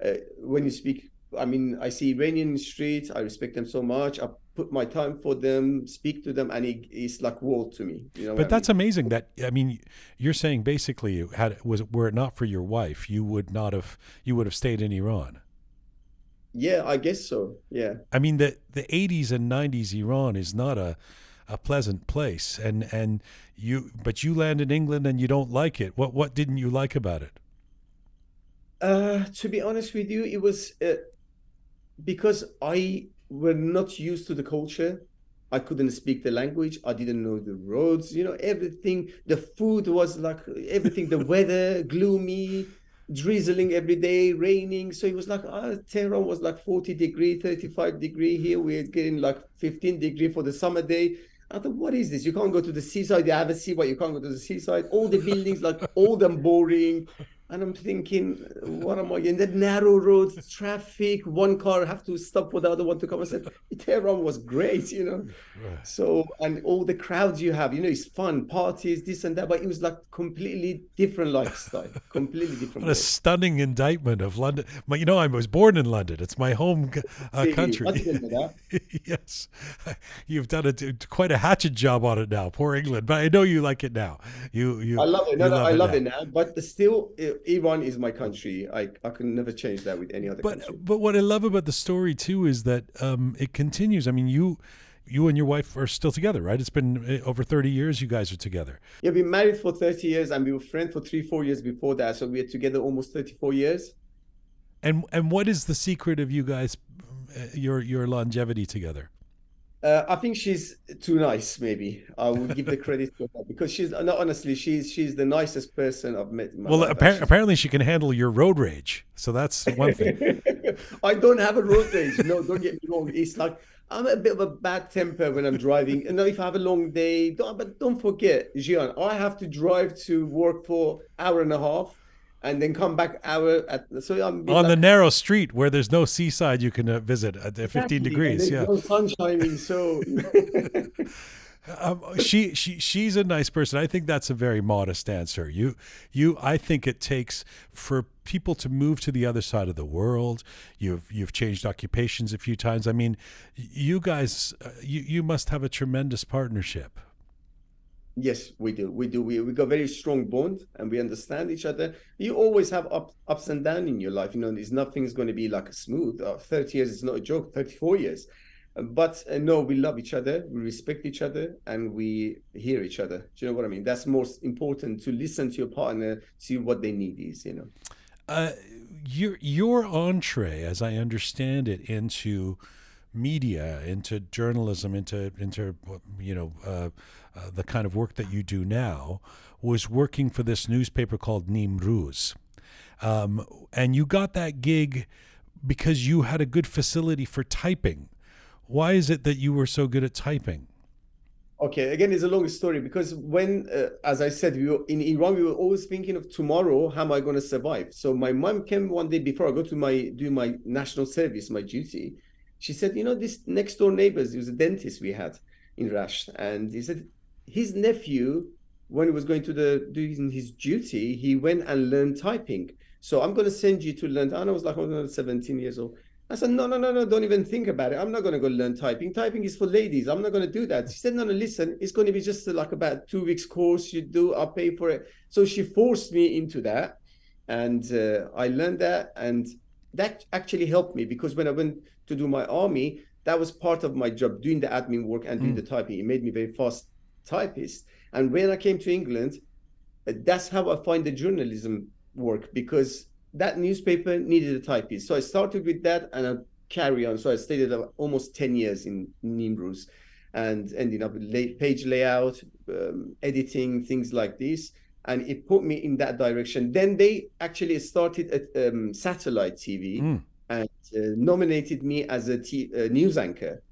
uh, when you speak I mean, I see Iranian in the streets. I respect them so much. I put my time for them, speak to them, and it, it's like world to me. You know but that's I mean? amazing. That I mean, you're saying basically, had was were it not for your wife, you would not have you would have stayed in Iran. Yeah, I guess so. Yeah. I mean, the the 80s and 90s Iran is not a a pleasant place, and and you but you land in England and you don't like it. What what didn't you like about it? Uh, to be honest with you, it was. Uh, because I were not used to the culture. I couldn't speak the language. I didn't know the roads. You know everything. The food was like everything. The weather gloomy, drizzling every day, raining. So it was like uh, Tehran was like 40 degree, 35 degree. Here we're getting like 15 degree for the summer day. I thought, what is this? You can't go to the seaside. You have a sea, but you can't go to the seaside. All the buildings like old and boring. And I'm thinking, what am I in the narrow roads, traffic, one car have to stop for the other one to come. I said, Tehran was great, you know. Right. So and all the crowds you have, you know, it's fun, parties, this and that, but it was like completely different lifestyle, completely different. What a stunning indictment of London. You know, I was born in London. It's my home uh, country. yes, you've done a, quite a hatchet job on it now. Poor England, but I know you like it now. You, you. I love it. No, no, love I love it now. it now. But still. It, Iran is my country. I, I can never change that with any other but, country. But what I love about the story too is that um, it continues. I mean, you you and your wife are still together, right? It's been eh, over 30 years you guys are together. Yeah, we've been married for 30 years and we were friends for three, four years before that. So we are together almost 34 years. And and what is the secret of you guys, eh, your your longevity together? Uh, I think she's too nice. Maybe I will give the credit to her because she's no, honestly, she's she's the nicest person I've met. well, appar- apparently she can handle your road rage, so that's one thing. I don't have a road rage. No, don't get me wrong. It's like I'm a bit of a bad temper when I'm driving. And if I have a long day, don't, but don't forget, Jian, I have to drive to work for hour and a half and then come back hour at so I'm on like, the narrow street where there's no seaside you can uh, visit at exactly. 15 degrees yeah. no sun shining so. Um, she she she's a nice person. I think that's a very modest answer. You you i think it takes for people to move to the other side of the world you've you've changed occupations a few times. I mean you guys uh, you you must have a tremendous partnership Yes, we do. We do. We we got very strong bond and we understand each other. You always have up, ups and downs in your life. You know, there's nothing's going to be like a smooth. Uh, 30 years is not a joke. 34 years. But uh, no, we love each other. We respect each other and we hear each other. Do you know what I mean? That's most important to listen to your partner, see what they need is. You know. Uh, your your entree, as I understand it, into media, into journalism, into into you know uh, the kind of work that you do now, was working for this newspaper called Nimruz, um, and you got that gig because you had a good facility for typing. Why is it that you were so good at typing? Okay, again, it's a long story because when, uh, as I said, we were in Iran, we were always thinking of tomorrow. How am I going to survive? So my mom came one day before I go to my do my national service, my duty she said, you know, this next door neighbors, he was a dentist we had in Rasht, and he said his nephew when he was going to the doing his duty, he went and learned typing. So I'm going to send you to learn. And I was like, I'm 17 years old. I said, no, no, no, no, don't even think about it. I'm not going to go learn typing. Typing is for ladies. I'm not going to do that. She said, no, no, listen, it's going to be just like about two weeks course you do. I'll pay for it. So she forced me into that. And uh, I learned that. And that actually helped me because when I went to do my army, that was part of my job, doing the admin work and doing mm. the typing. It made me very fast typist. And when I came to England, uh, that's how I find the journalism work because that newspaper needed a typist. So I started with that and I carry on. So I stayed almost 10 years in Nimruz and ending up with page layout, um, editing, things like this. And it put me in that direction. Then they actually started at um, satellite TV mm. and uh, nominated me as a t- uh, news anchor.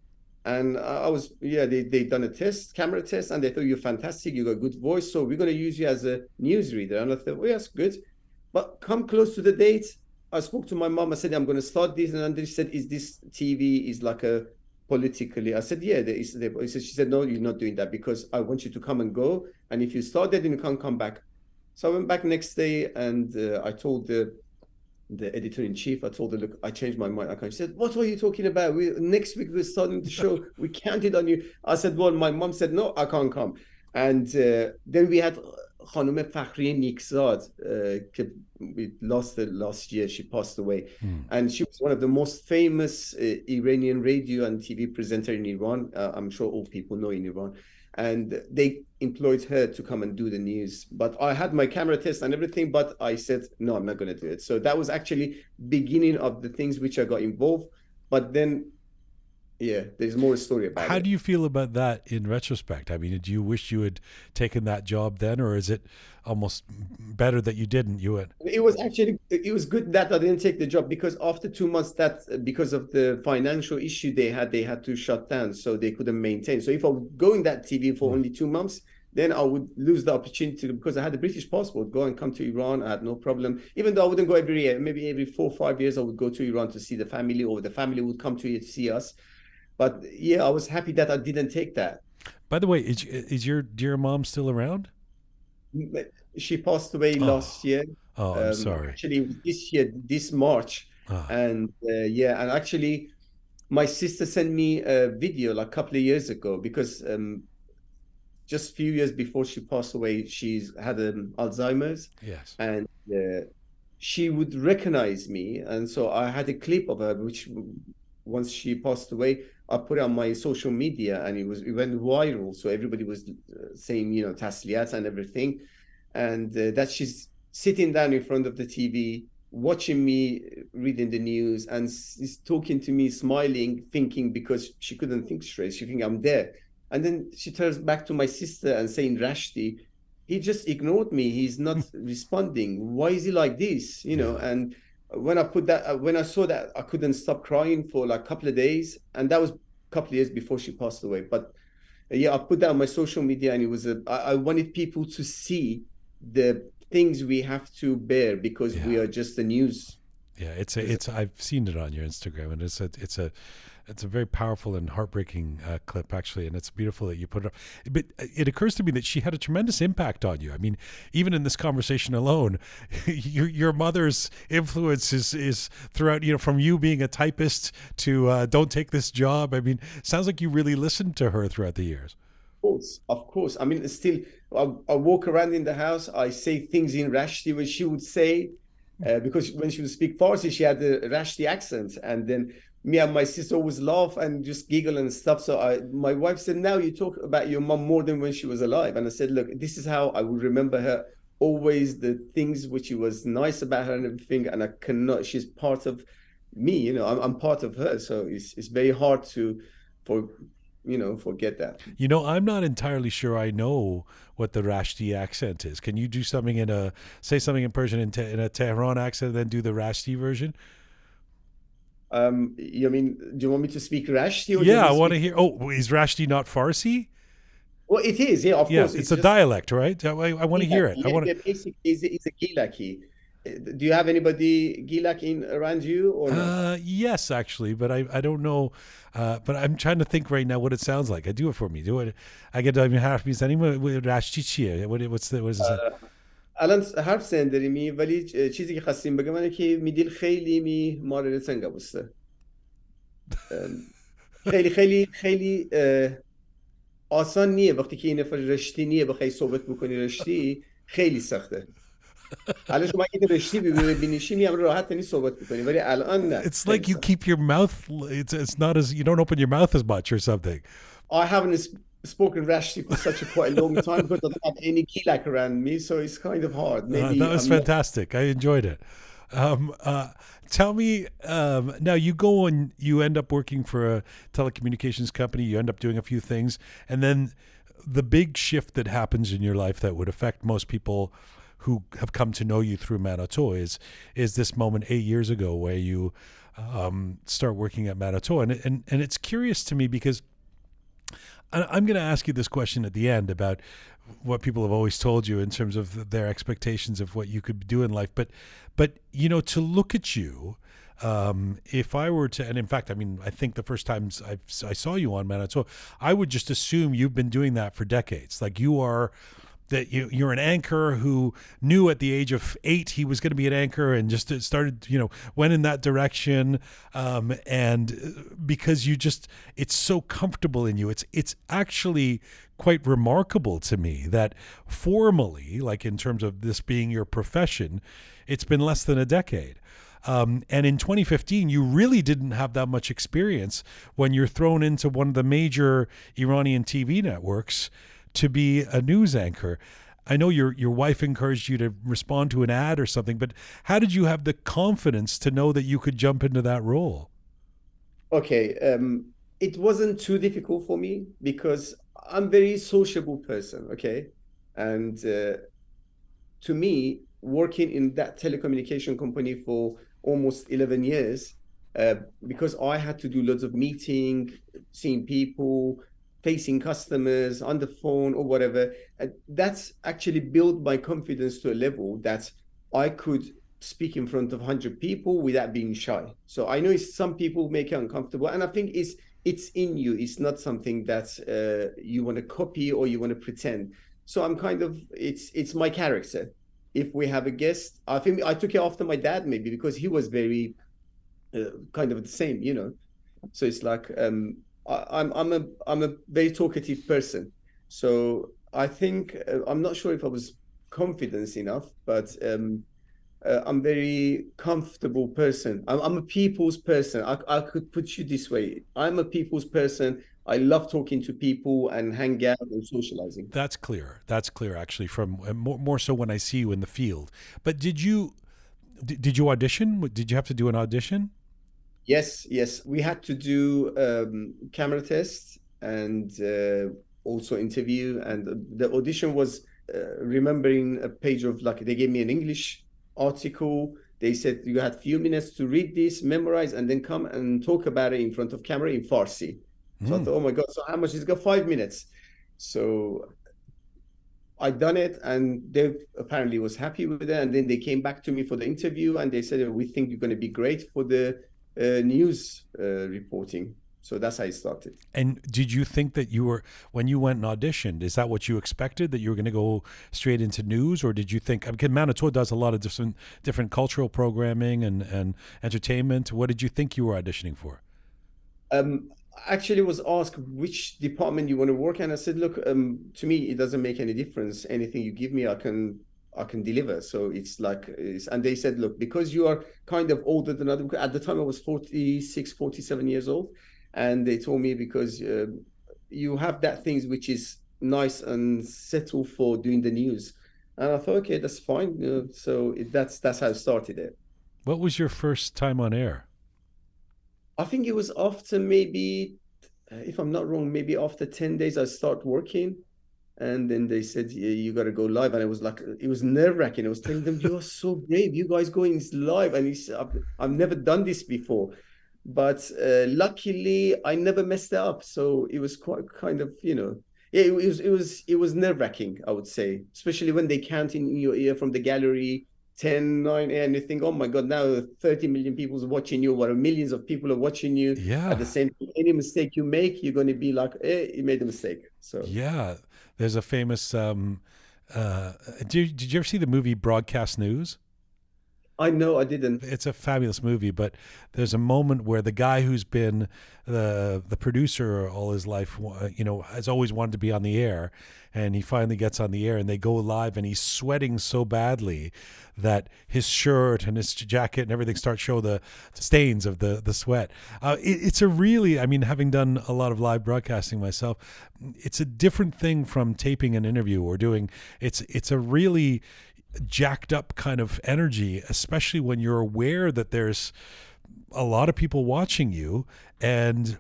And I was, yeah, they they done a test, camera test, and they thought you're fantastic, you got a good voice, so we're gonna use you as a newsreader. And I thought, well, that's good. But come close to the date, I spoke to my mom. I said, I'm to start this. And she said, Is this TV is like a politically? I said, Yeah. There is, there. She said, No, you're not doing that because I want you to come and go. And if you start that, then you can't come back. So I went back next day and uh, I told the the editor in chief. I told her, look, I changed my mind. I can't. She said, what are you talking about? We next week we're starting the show. we counted on you. I said, well, my mom said no, I can't come. And uh, then we had خانم فخری نیکزاد که we lost her last year she passed away mm. and she was one of the most famous uh, Iranian radio and TV presenter in Iran uh, I'm sure all people know in Iran and they employed her to come and do the news but I had my camera test and everything but I said no I'm not going to do it so that was actually beginning of the things which I got involved but then yeah there's more story about it. how it. do you feel about that in retrospect i mean do you wish you had taken that job then or is it almost better that you didn't you would it was actually it was good that i didn't take the job because after two months that because of the financial issue they had they had to shut down so they couldn't maintain so if i was going that tv for mm. only two months then I would lose the opportunity because I had a British passport, go and come to Iran. I had no problem. Even though I wouldn't go every year, maybe every four or five years, I would go to Iran to see the family, or the family would come to see us. But yeah, I was happy that I didn't take that. By the way, is is your dear mom still around? She passed away oh. last year. Oh, I'm um, sorry. Actually, this year, this March, oh. and uh, yeah, and actually, my sister sent me a video like a couple of years ago because um, just a few years before she passed away, she's had um, Alzheimer's. Yes, and uh, she would recognize me, and so I had a clip of her, which once she passed away, I put it on my social media and it was it went viral. So everybody was uh, saying, you know, tasliyat and everything. And uh, that she's sitting down in front of the TV, watching me reading the news and is talking to me, smiling, thinking because she couldn't think straight. She think I'm there. And then she turns back to my sister and saying, Rashti, he just ignored me. He's not responding. Why is he like this? You know, and when I put that, uh, when I saw that, I couldn't stop crying for like a couple of days, and that was a couple of years before she passed away. But uh, yeah, I put that on my social media, and it was a. I, I wanted people to see the things we have to bear because yeah. we are just the news. Yeah, it's a, it's. I've seen it on your Instagram, and it's a, it's a it's a very powerful and heartbreaking uh, clip, actually, and it's beautiful that you put it. Up. But it occurs to me that she had a tremendous impact on you. I mean, even in this conversation alone, your your mother's influence is is throughout. You know, from you being a typist to uh, don't take this job. I mean, sounds like you really listened to her throughout the years. Of course, of course. I mean, still, I, I walk around in the house. I say things in Rashti, which she would say. Uh, because when she would speak Farsi, she had the Rashti accent, and then me and my sister always laugh and just giggle and stuff. So I, my wife said, "Now you talk about your mom more than when she was alive." And I said, "Look, this is how I will remember her. Always the things which she was nice about her and everything. And I cannot. She's part of me. You know, I'm, I'm part of her. So it's it's very hard to, for you know, forget that. You know, I'm not entirely sure I know what the Rashti accent is. Can you do something in a say something in Persian in, te, in a Tehran accent, then do the Rashti version? Um, you I mean, do you want me to speak Rashti? yeah, I want to hear. Oh, is Rashti not Farsi? Well, it is. Yeah, of yeah, course. It's, it's a just, dialect, right? I, I want to hear it. I want to. Basically, is is a Gilaki. Uh, do you have anybody Gilak in around you? Or uh, yes, actually, but I, I don't know. Uh, but I'm trying to think right now what it sounds like. I do it for me. Do it. I get. I mean, half means anyone with Rashtichia. What's the what is it? Uh, الان حرف زن داریم ولی چیزی که خواستیم بگم اینه که میدین خیلی می مارل سنگا بسته خیلی خیلی خیلی آسان نیه. وقتی که این نفر رشتی نیه بخوای صحبت بکنی رشتی خیلی سخته. حالا شما اگه رشتی ببینیشی میام راحت نیست صحبت بکنی ولی الان نه. It's like you keep your mouth it's it's not as you don't open your mouth as much or something. I haven't spoken Rashti for such a quite a long time because I don't have any Gilak around me, so it's kind of hard. Maybe uh, that was I'm fantastic. Not... I enjoyed it. Um, uh, tell me um, now. You go and you end up working for a telecommunications company. You end up doing a few things, and then the big shift that happens in your life that would affect most people who have come to know you through Manoto is is this moment eight years ago where you um, start working at Manoto, and and and it's curious to me because I'm going to ask you this question at the end about what people have always told you in terms of their expectations of what you could do in life. But, but you know, to look at you, um, if I were to, and in fact, I mean, I think the first times I, I saw you on Manoto, I would just assume you've been doing that for decades. Like you are that you, you're an anchor who knew at the age of eight he was going to be an anchor and just started, you know, went in that direction. Um, and uh, because you just, it's so comfortable in you. It's it's actually quite remarkable to me that formally, like in terms of this being your profession, it's been less than a decade. Um, and in 2015, you really didn't have that much experience when you're thrown into one of the major Iranian TV networks to be a news anchor. I know your your wife encouraged you to respond to an ad or something, but how did you have the confidence to know that you could jump into that role? Okay, um, it wasn't too difficult for me because I'm very sociable person. Okay, and uh, to me, working in that telecommunication company for almost 11 years, uh, because I had to do lots of meeting, seeing people, facing customers on the phone or whatever. That's actually built my confidence to a level that I could speak in front of 100 people without being shy. So I know some people make it uncomfortable, and I think it's it's in you. It's not something that uh, you want to copy or you want to pretend. So I'm kind of it's it's my character. If we have a guest, I think I took it after my dad maybe because he was very uh, kind of the same, you know. So it's like um, I, am I'm a I'm a very talkative person, so I think uh, I'm not sure if I was confident enough, but um, uh, I'm a very comfortable person. I'm, I'm a people's person. I, I could put you this way: I'm a people's person. I love talking to people and hang out and socializing. That's clear. That's clear, actually, from uh, more, more so when I see you in the field. But did you did you audition? Did you have to do an audition? Yes, yes. We had to do um, camera tests and uh, also interview. And the audition was uh, remembering a page of like they gave me an English article. They said you had few minutes to read this, memorize, and then come and talk about it in front of camera in Farsi. So mm. I hmm. thought, oh my god! So how much is it got? Five minutes. So I done it, and they apparently was happy with it. And then they came back to me for the interview, and they said, "We think you're going to be great for the uh, news uh, reporting. So that's how it started. And did you think that you were when you went and auditioned? Is that what you expected that you were going to go straight into news, or did you think? Because Manoto does a lot of different different cultural programming and and entertainment. What did you think you were auditioning for? Um, actually was asked which department you want to work in. I said, look, um, to me it doesn't make any difference. Anything you give me, I can I can deliver. So it's like, it's, and they said, look, because you are kind of older than other, at the time I was 46, 47 years old. And they told me because uh, you have that things which is nice and settle for doing the news. And I thought, okay, that's fine. Uh, so it, that's, that's how I started it. What was your first time on air? I think it was after maybe, if I'm not wrong, maybe after 10 days I start working and then they said yeah, you got to go live. And it was like it was nerve wracking i was telling them you're so brave. You guys going live. And he's I've, I've never done this before. But uh, luckily i never messed it up. So it was quite kind of you know yeah it was it was it was nerve wracking i would say especially when they count in your ear from the gallery 10, 9, and you think, oh my God, now 30 million people are watching you, or millions of people are watching you. Yeah. At the same time, any mistake you make, you're going to be like, eh, you made a mistake. So Yeah, there's a famous. Um, uh, did you, did you ever see the movie Broadcast News? I know I didn't. It's a fabulous movie, but there's a moment where the guy who's been the the producer all his life, you know, has always wanted to be on the air, and he finally gets on the air, and they go live, and he's sweating so badly that his shirt and his jacket and everything start show the stains of the the sweat. Uh, it, it's a really, I mean, having done a lot of live broadcasting myself, it's a different thing from taping an interview or doing. It's it's a really jacked up kind of energy, especially when you're aware that there's a lot of people watching you and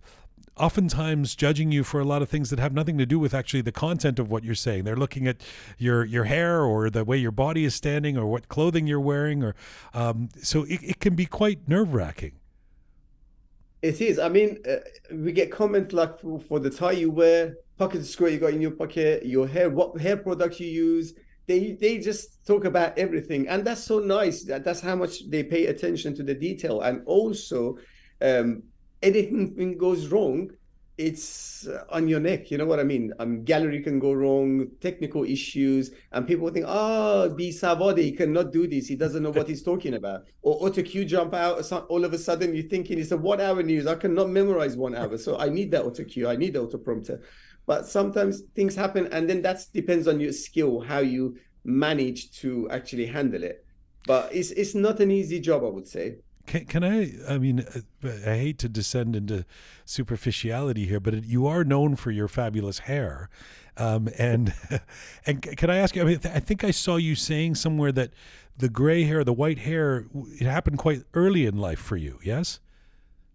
oftentimes judging you for a lot of things that have nothing to do with actually the content of what you're saying. They're looking at your your hair or the way your body is standing or what clothing you're wearing or um, so it, it can be quite nerve wracking. It is. I mean, uh, we get comments like for, for the tie you wear, pocket square you got in your pocket, your hair, what hair products you use. They they just talk about everything, and that's so nice. That that's how much they pay attention to the detail, and also, um, anything goes wrong, it's uh, on your neck. You know what I mean? Um, gallery can go wrong, technical issues, and people think, oh, B Savade, he cannot do this. He doesn't know what he's talking about. Or AutoCue jump out. All of a sudden, you're thinking it's a one hour news. I cannot memorize one hour. So I need that AutoCue. I need the autoprompter. But sometimes things happen, and then that depends on your skill, how you manage to actually handle it. But it's it's not an easy job, I would say. Can, can I? I mean, uh, I hate to descend into superficiality here, but you are known for your fabulous hair. Um, and and can I ask you? I mean, I think I saw you saying somewhere that the gray hair, the white hair, it happened quite early in life for you. Yes.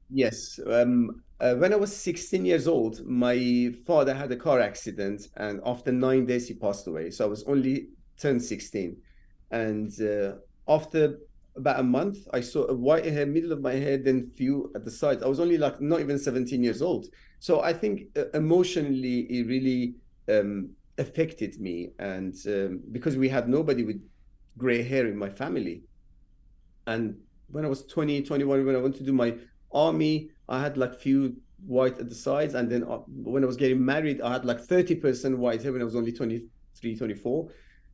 Yes. Um, uh, when I was 16 years old, my father had a car accident, and after nine days, he passed away. So I was only turned 16. And uh, after about a month, I saw a white hair middle of my head, then few at the side. I was only like not even 17 years old. So I think uh, emotionally, it really um, affected me. And um, because we had nobody with gray hair in my family. And when I was 20, 21, when I went to do my army, I had like few white at the sides. And then uh, when I was getting married, I had like 30% white hair when I was only 23, 24.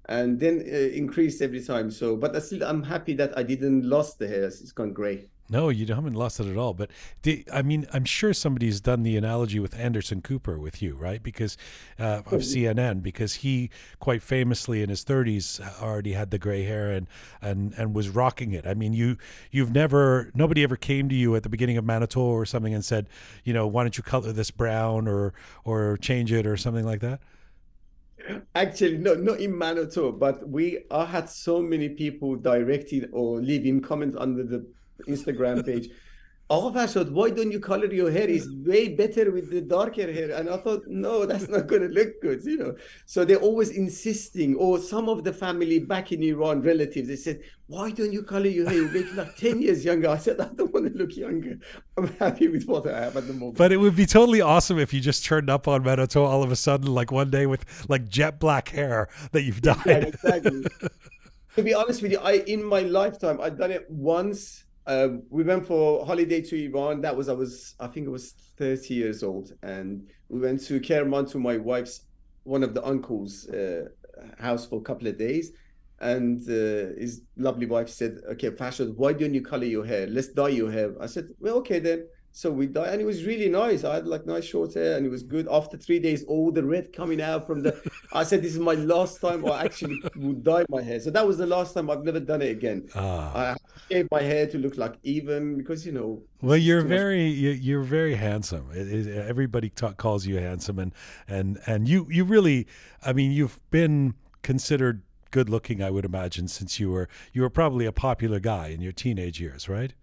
And then uh, increased every time. So, but I still, I'm happy that I didn't lost the hair. It's gone gray. No, you haven't lost it at all. But the, I mean, I'm sure somebody's done the analogy with Anderson Cooper with you, right? Because uh, of CNN, because he quite famously in his 30s already had the gray hair and and and was rocking it. I mean, you you've never nobody ever came to you at the beginning of Manoto or something and said, you know, why don't you color this brown or or change it or something like that. Actually, no, not in Manoto, but we I had so many people directed or leaving comments under the Instagram page. Oh, Farshad, why don't you color your hair? It's way better with the darker hair. And I thought, no, that's not going to look good, you know. So they're always insisting. Or some of the family back in Iran, relatives, they said, why don't you color your hair? You make like 10 years younger. I said, I don't want to look younger. I'm happy with what I have at the moment. But it would be totally awesome if you just turned up on Manoto all of a sudden, like one day with like jet black hair that you've dyed. Yeah, exactly. to be honest with you, I in my lifetime I've done it once. Um, we went for holiday to Iran. That was I was I think I was 30 years old, and we went to Kerman to my wife's one of the uncles' uh, house for a couple of days. And uh, his lovely wife said, "Okay, Farshad. Why don't you color your hair? Let's dye your hair." I said, "Well, okay then." So we dyed, and it was really nice. I had like nice short hair, and it was good. After three days, all the red coming out from the. I said, "This is my last time I actually would dye my hair." So that was the last time. I've never done it again. Ah. I shaved my hair to look like even because you know. Well, you're much- very you, you're very handsome. It, it, everybody ta calls you handsome, and and and you you really, I mean, you've been considered good looking. I would imagine since you were you were probably a popular guy in your teenage years, right?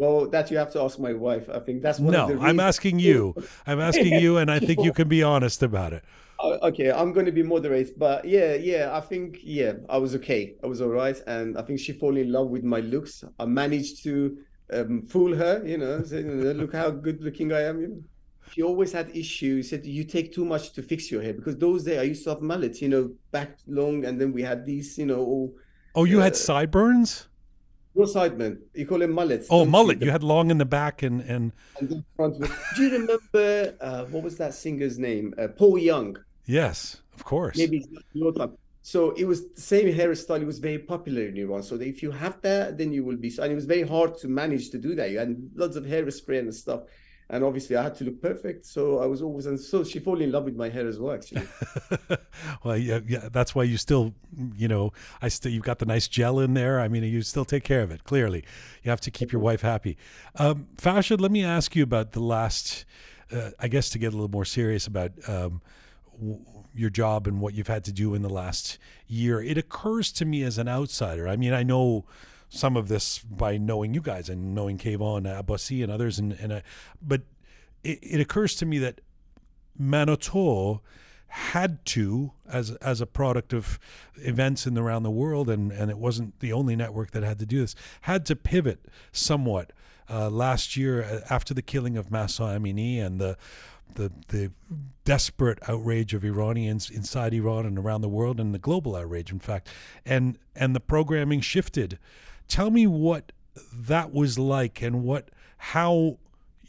Well, that you have to ask my wife. I think that's one No, of the I'm asking you. I'm asking you, and I think you can be honest about it. Oh, okay, I'm going to be moderate, but yeah, yeah, I think yeah, I was okay. I was all right, and I think she fell in love with my looks. I managed to um, fool her, you know, saying, "Look how good looking I am." You know. She always had issues. Said you take too much to fix your hair because those days I used to have mullets, you know, back long, and then we had these, you know, all Oh, you had Uh, sideburns? No sidemen. You call him mullet. Oh, mullet. You had long in the back and and and the front was- Do you remember uh, what was that singer's name? Uh, Paul Young. yes, of course. Maybe your time. So it was the same hairstyle. It was very popular in Iran. So if you have that, then you will be. And it was very hard to manage to do that. You had lots of hairspray and stuff. And obviously, I had to look perfect. So I was always. And so she fell in love with my hair as well, actually. well, yeah, yeah. That's why you still, you know, I still you've got the nice gel in there. I mean, you still take care of it. Clearly, you have to keep your wife happy. Um, let me ask you about the last. Uh, I guess to get a little more serious about um, w- your job and what you've had to do in the last year. It occurs to me as an outsider. I mean, I know some of this by knowing you guys and knowing Kayvon, Abbasi, and others, and and I, but it, it occurs to me that Manoto had to, as as a product of events in around the world, and and it wasn't the only network that had to do this, had to pivot somewhat uh, last year uh, after the killing of Mahsa Amini and the the the desperate outrage of Iranians inside Iran and around the world, and the global outrage, in fact, and and the programming shifted. Tell me what that was like, and what how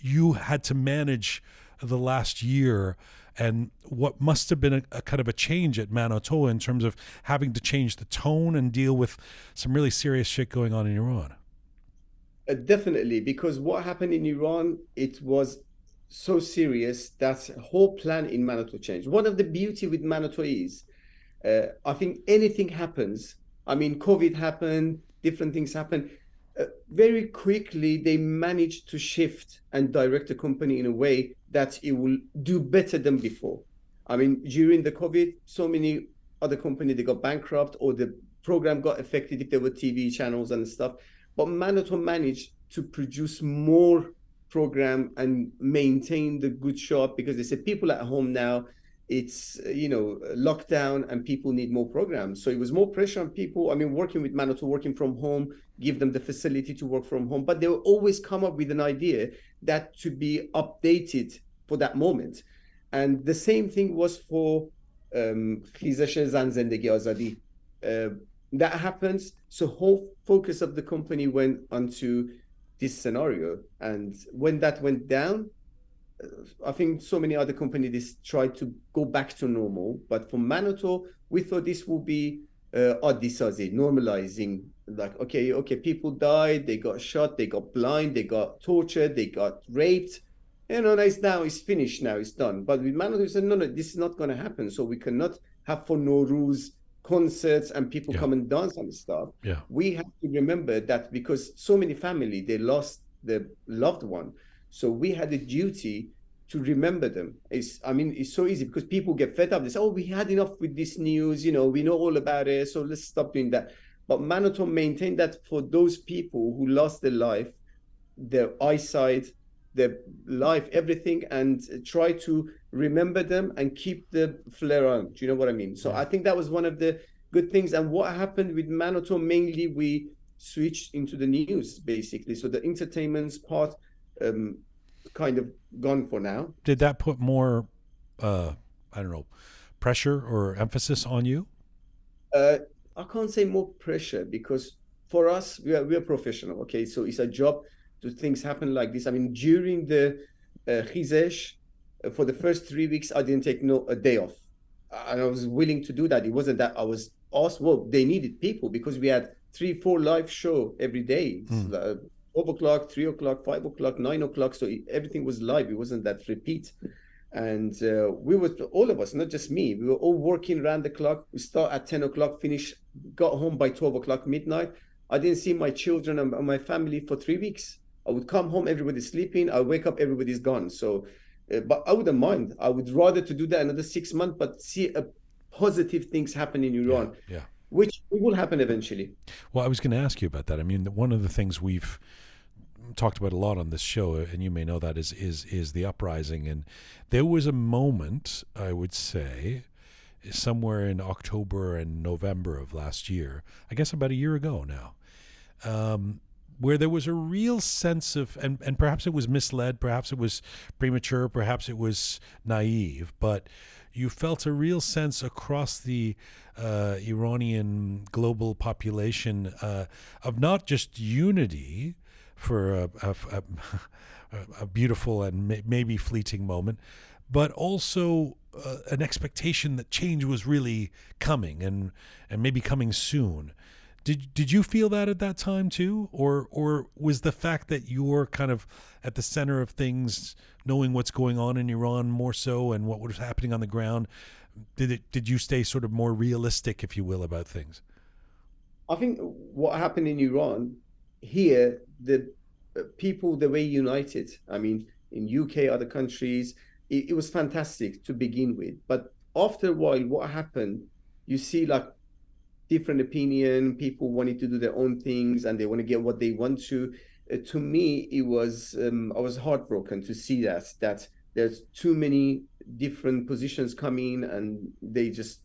you had to manage the last year and what must have been a, a kind of a change at Manoto in terms of having to change the tone and deal with some really serious shit going on in Iran. Uh, definitely, because what happened in Iran, it was so serious that whole plan in Manoto changed. One of the beauty with Manoto is, uh, I think anything happens. I mean, COVID happened, different things happen. Uh, very quickly, they managed to shift and direct the company in a way that it will do better than before. I mean, during the COVID, so many other companies they got bankrupt or the program got affected if there were TV channels and stuff. But Manoto managed to produce more program and maintain the good shop because they said people at home now it's uh, you know lockdown and people need more programs. So it was more pressure on people. I mean working with Manoto working from home give them the facility to work from home. But they will always come up with an idea that to be updated for that moment. And the same thing was for um, uh, that happens. So whole focus of the company went onto this scenario. And when that went down i think so many other companies tried to go back to normal but for Manoto we thought this would be uh, adisazi normalizing like okay okay people died they got shot they got blind they got tortured they got raped. You know it's now it's finished now it's done. But with Manoto we said no no this is not going to happen. So we cannot have for no rules concerts and people Yeah. come and dance and stuff. Yeah. we have to remember that because so many family they lost their loved one so we had a duty to remember them. It's i mean it's so easy because people get fed up. They say oh we had enough with this news you know we know all about it so let's stop doing that. But Manoto maintained that for those people who lost their life their eyesight their life everything and try to remember them and keep the flare on. Do you know what i mean? So Yeah. i think that was one of the good things. And what happened with Manoto mainly we switched into the news basically. So the entertainment part um, kind of gone for now. Did that put more, uh, I don't know, pressure or emphasis on you? Uh, I can't say more pressure because for us we are we are professional. Okay, so it's a job. To things happen like this. I mean, during the uh, Chizesh, uh, for the first three weeks, I didn't take no a day off, and I was willing to do that. It wasn't that I was asked. Well, they needed people because we had three, four live show every day. Mm. 12 o'clock, 3 o'clock, 5 o'clock, 9 o'clock. So everything was live. It wasn't that repeat. And uh, we were, all of us, not just me, we were all working around the clock. We start at 10 o'clock, finish, got home by 12 o'clock midnight. I didn't see my children and my family for three weeks. I would come home, everybody's sleeping. I wake up, everybody's gone. So, uh, but I wouldn't mind. I would rather to do that another six months, but see a positive things happen in Iran. Yeah, yeah which will happen eventually Well, I was going to ask you about that. I mean, one of the things we've talked about a lot on this show, and you may know that is is is the uprising. And there was a moment, I would say, somewhere in October and November of last year. I guess about a year ago now. Um, where there was a real sense of, and, and perhaps it was misled, perhaps it was premature, perhaps it was naive, but you felt a real sense across the uh, Iranian global population uh, of not just unity for a, a, a, a beautiful and may, maybe fleeting moment, but also uh, an expectation that change was really coming and and maybe coming soon. Did did you feel that at that time too, or or was the fact that you're kind of at the center of things, knowing what's going on in Iran more so and what was happening on the ground, did it did you stay sort of more realistic, if you will, about things? I think what happened in Iran here, the uh, people they were united. I mean, in UK, other countries, it, it was fantastic to begin with. But after a while, what happened? You see, like different opinion, people wanting to do their own things, and they want to get what they want to. Uh, to me, it was um, I was heartbroken to see that that there's too many different positions coming, and they just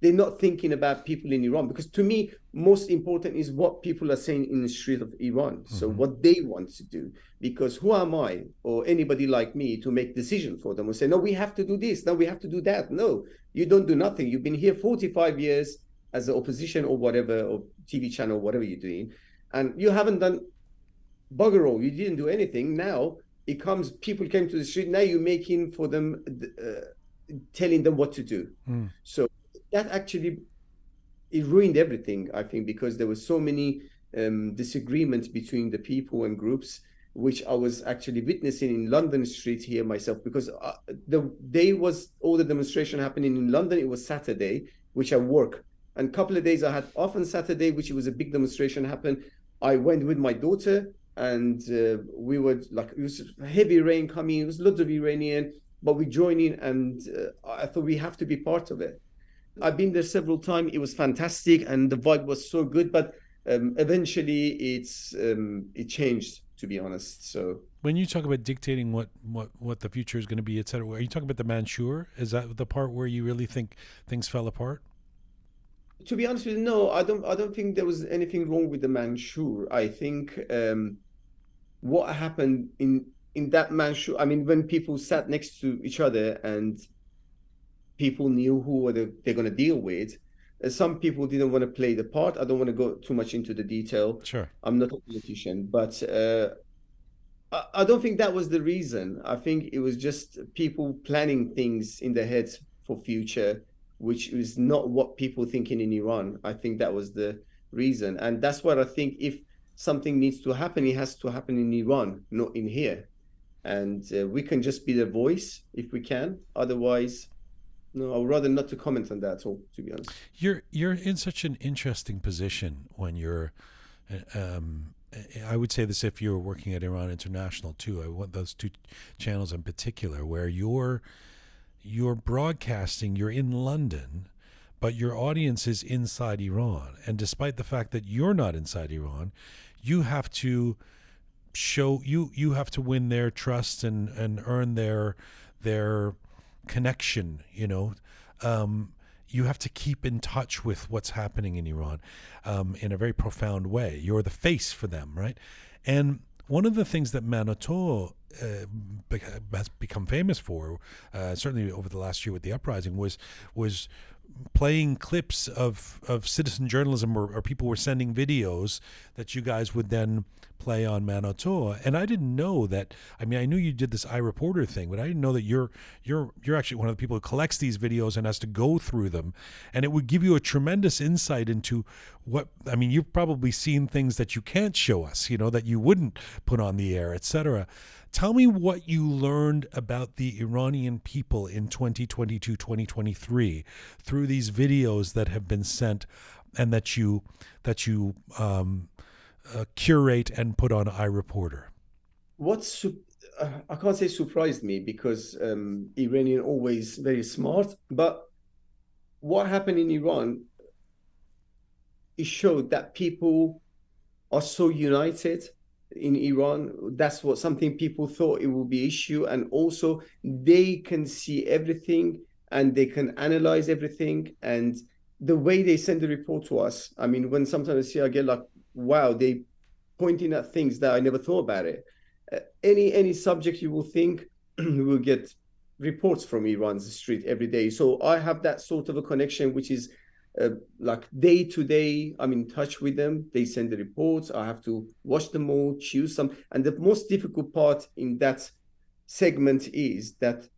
they're not thinking about people in Iran. Because to me most important is what people are saying in the street of Iran. Mm-hmm. so what they want to do. Because who am I or anybody like me to make decision for them or say no we have to do this. No we have to do that. No you don't do nothing. You've been here 45 years as an opposition or whatever or TV channel whatever you're doing and you haven't done bugger all. You didn't do anything. Now it comes people came to the street. Now you're making for them uh, telling them what to do. Mm. so that actually it ruined everything i think because there were so many um, disagreements between the people and groups which i was actually witnessing in london street here myself because uh, the day was all the demonstration happening in london. It was saturday which i work and a couple of days i had off on saturday which was a big demonstration happened. i went with my daughter and uh, we were like it was heavy rain coming it was lots of iranian but we joined in and uh, i thought we have to be part of it I've been there several times. It was fantastic, and the vibe was so good. But um, eventually, it's um, it changed. To be honest, so when you talk about dictating what what what the future is going to be, etc., are you talking about the Manshur? Is that the part where you really think things fell apart? To be honest with you, no, I don't. I don't think there was anything wrong with the Manshur. I think um, what happened in in that Manshur. I mean, when people sat next to each other and people knew who they, they're going to deal with. Uh, some people didn't want to play the part. I don't want to go too much into the detail. Sure. I'm not a politician, but uh, I, I don't think that was the reason. I think it was just people planning things in their heads for future, which is not what people thinking in Iran. I think that was the reason, and that's what I think. If something needs to happen, it has to happen in Iran, not in here. And uh, we can just be the voice if we can. Otherwise, no, I would rather not to comment on that at all, to be honest. You're you're in such an interesting position when you're. Um, I would say this if you were working at Iran International too. I want those two channels in particular, where you're you're broadcasting. You're in London, but your audience is inside Iran, and despite the fact that you're not inside Iran, you have to show you you have to win their trust and and earn their their connection, you know. Um, you have to keep in touch with what's happening in Iran um, in a very profound way. You're the face for them, right? And one of the things that Manoto uh, has become famous for, uh, certainly over the last year with the uprising, was was playing clips of, of citizen journalism or, or, people were sending videos that you guys would then play on Manoto. And I didn't know that I mean I knew you did this iReporter thing, but I didn't know that you're you're you're actually one of the people who collects these videos and has to go through them. And it would give you a tremendous insight into what I mean, you've probably seen things that you can't show us, you know, that you wouldn't put on the air, etc. Tell me what you learned about the Iranian people in 2022 2023 through these videos that have been sent and that you that you um, uh, curate and put on iReporter. What's uh, I can't say surprised me because um, Iranian always very smart, but what happened in Iran it showed that people are so united in Iran. That's what something people thought it would be issue, and also they can see everything and they can analyze everything. And the way they send the report to us, I mean, when sometimes I see, I get like, wow, they pointing at things that I never thought about it. Uh, any any subject you will think will get reports from Iran's street every day. So I have that sort of a connection, which is uh, like day to day. I'm in touch with them. They send the reports. I have to watch them all, choose some. And the most difficult part in that segment is that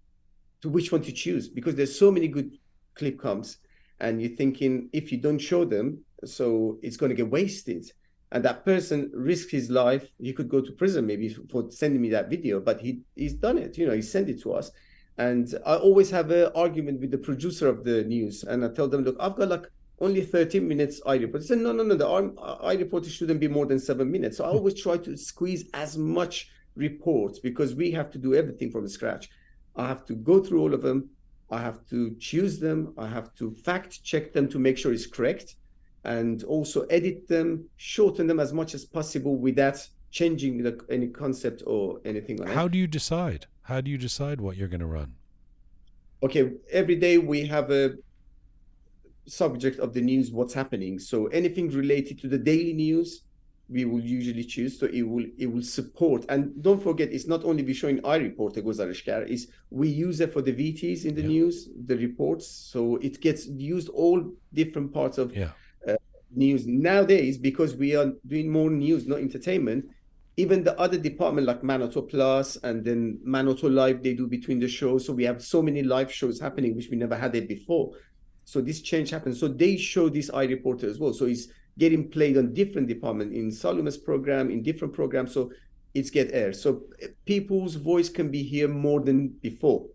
to which one to choose because there's so many good clip comes and you're thinking if you don't show them so it's going to get wasted and that person risked his life he could go to prison maybe for sending me that video but he he's done it you know he sent it to us and i always have an argument with the producer of the news and i tell them look i've got like only 13 minutes i report. They said no no no the i report shouldn't be more than seven minutes. So i always try to squeeze as much reports because we have to do everything from scratch. I have to go through all of them. I have to choose them. I have to fact check them to make sure it's correct and also edit them, shorten them as much as possible without changing the, any concept or anything like that. How do you decide? How do you decide what you're going to run? Okay, every day we have a subject of the news, what's happening. So anything related to the daily news, we will usually choose. So it will it will support. And don't forget, it's not only we showing I report the Gozarishkar, is we use it for the VTs in the yeah. news, the reports. So it gets used all different parts of yeah uh, news nowadays because we are doing more news not entertainment even the other department like Manoto Plus and then Manoto Live they do between the shows. So we have so many live shows happening which we never had it before. So this change happens so they show this i reporter as well. So it's getting played on different department in Saluma's program in different programs. So it's get air so people's voice can be here more than before.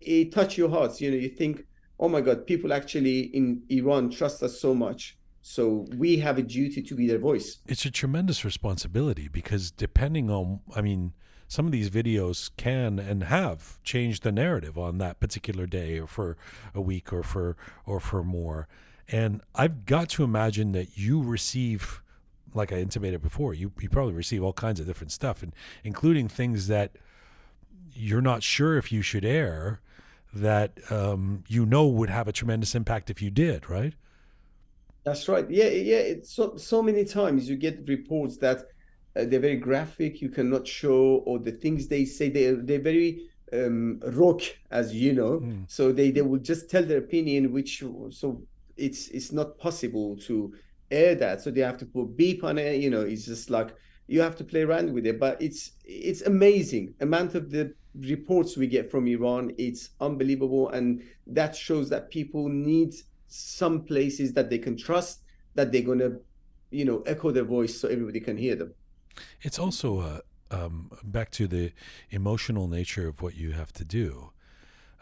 It touch your hearts. You know you think oh my god people actually in iran trust us so much so we have a duty to be their voice. It's a tremendous responsibility because depending on, I mean, some of these videos can and have changed the narrative on that particular day or for a week or for or for more. And I've got to imagine that you receive, like I intimated before, you, you probably receive all kinds of different stuff, and including things that you're not sure if you should air that um, you know would have a tremendous impact if you did, right? That's right. Yeah, yeah. It's so so many times you get reports that uh, they're very graphic. You cannot show, or the things they say they they're very um, rock, as you know. Mm. So they they will just tell their opinion, which so it's it's not possible to air that. So they have to put beep on it. You know, it's just like you have to play around with it. But it's it's amazing amount of the reports we get from Iran. It's unbelievable, and that shows that people need some places that they can trust that they're going to you know echo their voice so everybody can hear them. It's also uh, um, back to the emotional nature of what you have to do.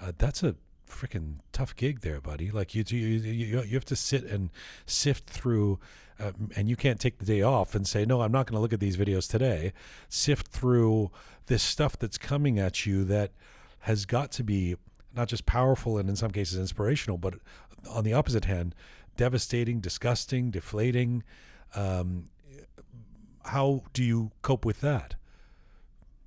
Uh, that's a freaking tough gig there buddy. Like you, you you you have to sit and sift through uh, and you can't take the day off and say no i'm not going to look at these videos today. Sift through this stuff that's coming at you that has got to be not just powerful and in some cases inspirational, but on the opposite hand, devastating, disgusting, deflating. Um, how do you cope with that?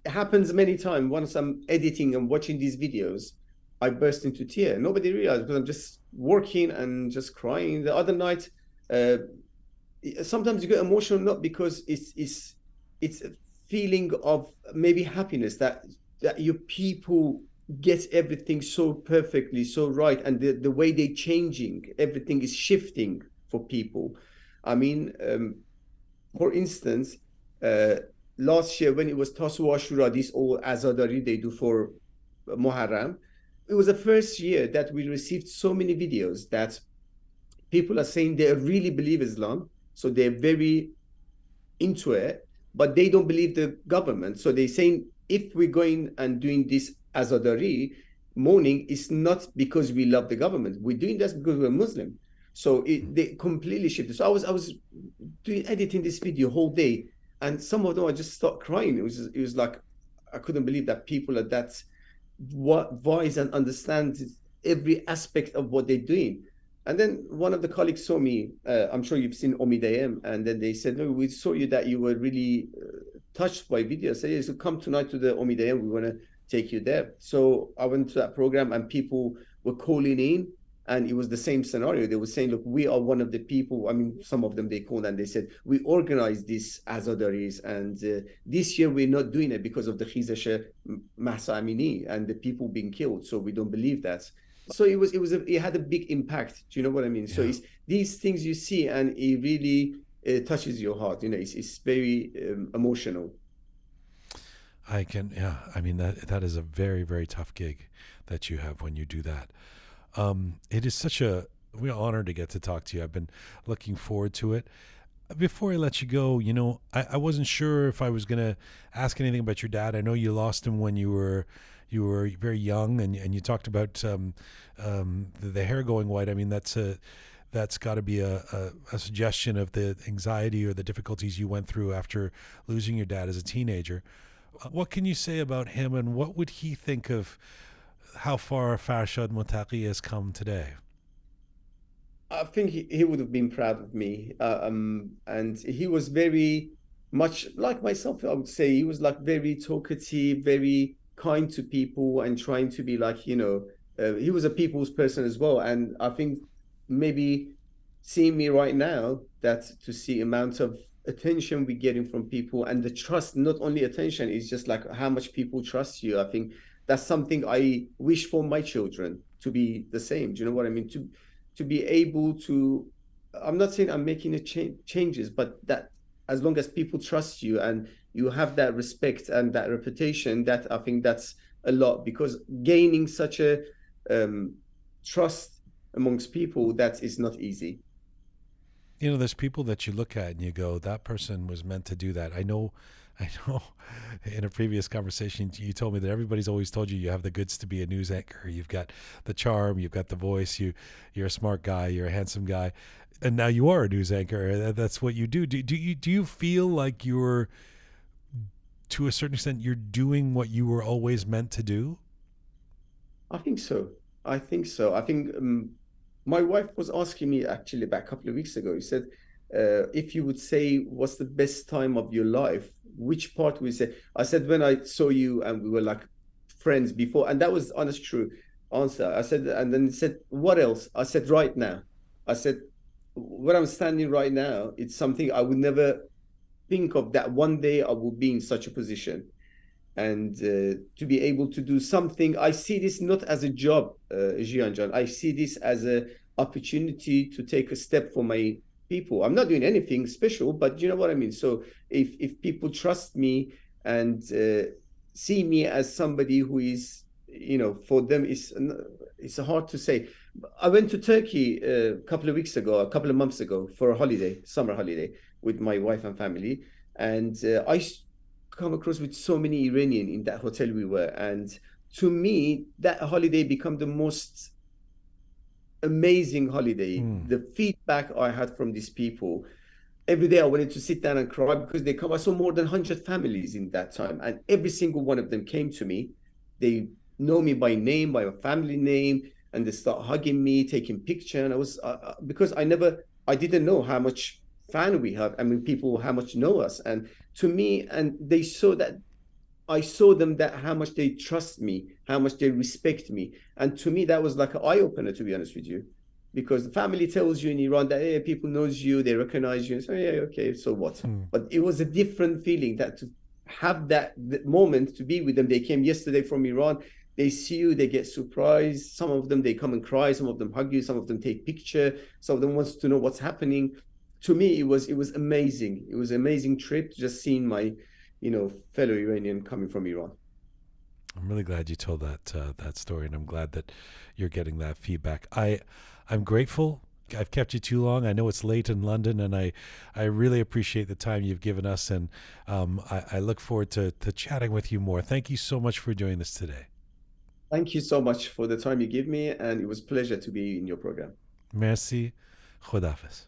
It happens many times. Once I'm editing and watching these videos, I burst into tears. Nobody realizes because I'm just working and just crying. The other night, uh, sometimes you get emotional not because it's it's it's a feeling of maybe happiness that that your people gets everything so perfectly, so right, and the, the way they're changing, everything is shifting for people. I mean, um, for instance, uh, last year when it was Tasu Ashura, this all Azadari they do for Muharram, it was the first year that we received so many videos that people are saying they really believe Islam, so they're very into it, but they don't believe the government. So they're saying if we're going and doing this Azadari mourning is not because we love the government. We're doing this because we're Muslim. So it, hmm. they completely shifted. So I was I was doing editing this video whole day, and some of them I just start crying. It was it was like I couldn't believe that people are that what voice and understand every aspect of what they're doing. And then one of the colleagues saw me. Uh, I'm sure you've seen Omidayem, and then they said, "No, we saw you that you were really uh, touched by video. I said, yeah, so come tonight to the Omidayem. We want to take you there. So I went to that program and people were calling in and it was the same scenario. They were saying, "Look, we are one of the people." I mean, some of them they called and they said, "We organized this as Azadaris, and uh, this year we're not doing it because of the Khizash Mahsa Amini and the people being killed. So we don't believe that." So it was, it was, a, it had a big impact. Do you know what I mean? Yeah. So it's these things you see, and it really uh, touches your heart. You know, it's, it's very um, emotional. I can, yeah. I mean that that is a very very tough gig that you have when you do that. Um, it is such a real honor to get to talk to you. I've been looking forward to it. Before I let you go, you know, I, I wasn't sure if I was to ask anything about your dad. I know you lost him when you were you were very young, and and you talked about um, um, the, the, hair going white. I mean, that's a that's got to be a, a, a, suggestion of the anxiety or the difficulties you went through after losing your dad as a teenager. What can you say about him, and what would he think of how far Farshad Mottaghi has come today? I think he, he would have been proud of me. Uh, um, and he was very much like myself, I would say. He was like very talkative, very kind to people, and trying to be like, you know, uh, he was a people's person as well. And I think maybe seeing me right now, that to see amount of attention we're getting from people and the trust, not only attention, is just like how much people trust you. I think that's something I wish for my children to be the same. Do you know what I mean? To to be able to I'm not saying I'm making a cha- changes, but that as long as people trust you and you have that respect and that reputation, that I think that's a lot because gaining such a um, trust amongst people that is not easy. You know, there's people that you look at and you go, that person was meant to do that. I know I know in a previous conversation you told me that everybody's always told you you have the goods to be a news anchor. You've got the charm, you've got the voice, you you're a smart guy, you're a handsome guy, and now you are a news anchor. That's what you do. Do, do you do you feel like you're to a certain extent you're doing what you were always meant to do? I think so. I think so. I think um, my wife was asking me actually about a couple of weeks ago. He said, uh, if you would say what's the best time of your life, which part would say? I said when I saw you and we were like friends before, and that was honest true answer. I said, and then he said, what else? I said right now. I said, where I'm standing right now, it's something I would never think of that one day I will be in such a position and uh, to be able to do something i see this not as a job uh, Jian i see this as a opportunity to take a step for my people. I'm not doing anything special, but you know what I mean. So if if people trust me and uh, see me as somebody who is, you know, for them is it's hard to say. I went to Turkey uh, a couple of weeks ago, a couple of months ago for a holiday, summer holiday, with my wife and family, and uh, I come across with so many Iranian in that hotel we were, and to me that holiday become the most amazing holiday. Mm. The feedback I had from these people, every day I wanted to sit down and cry because they come. I saw more than 100 families in that time, and every single one of them came to me. They know me by name, by my family name, and they start hugging me, taking picture. And I was uh, uh because I never, I didn't know how much fan we have. I mean, people how much know us, and to me, and they saw that I saw them that how much they trust me, how much they respect me. And to me, that was like an eye opener, to be honest with you. Because the family tells you in Iran that hey, people knows you, they recognize you. And so yeah, okay, so what? Mm. But it was a different feeling that to have that, that moment to be with them. They came yesterday from Iran. They see you, they get surprised. Some of them they come and cry. Some of them hug you. Some of them take picture. Some of them wants to know what's happening. To me, it was it was amazing. It was an amazing trip. Just seeing my you know, fellow Iranian coming from Iran. I'm really glad you told that uh, that story, and I'm glad that you're getting that feedback. I I'm grateful. I've kept you too long. I know it's late in London, and I I really appreciate the time you've given us, and um, I, I look forward to to chatting with you more. Thank you so much for doing this today. Thank you so much for the time you give me, and it was pleasure to be in your program. Merci. Khodafis.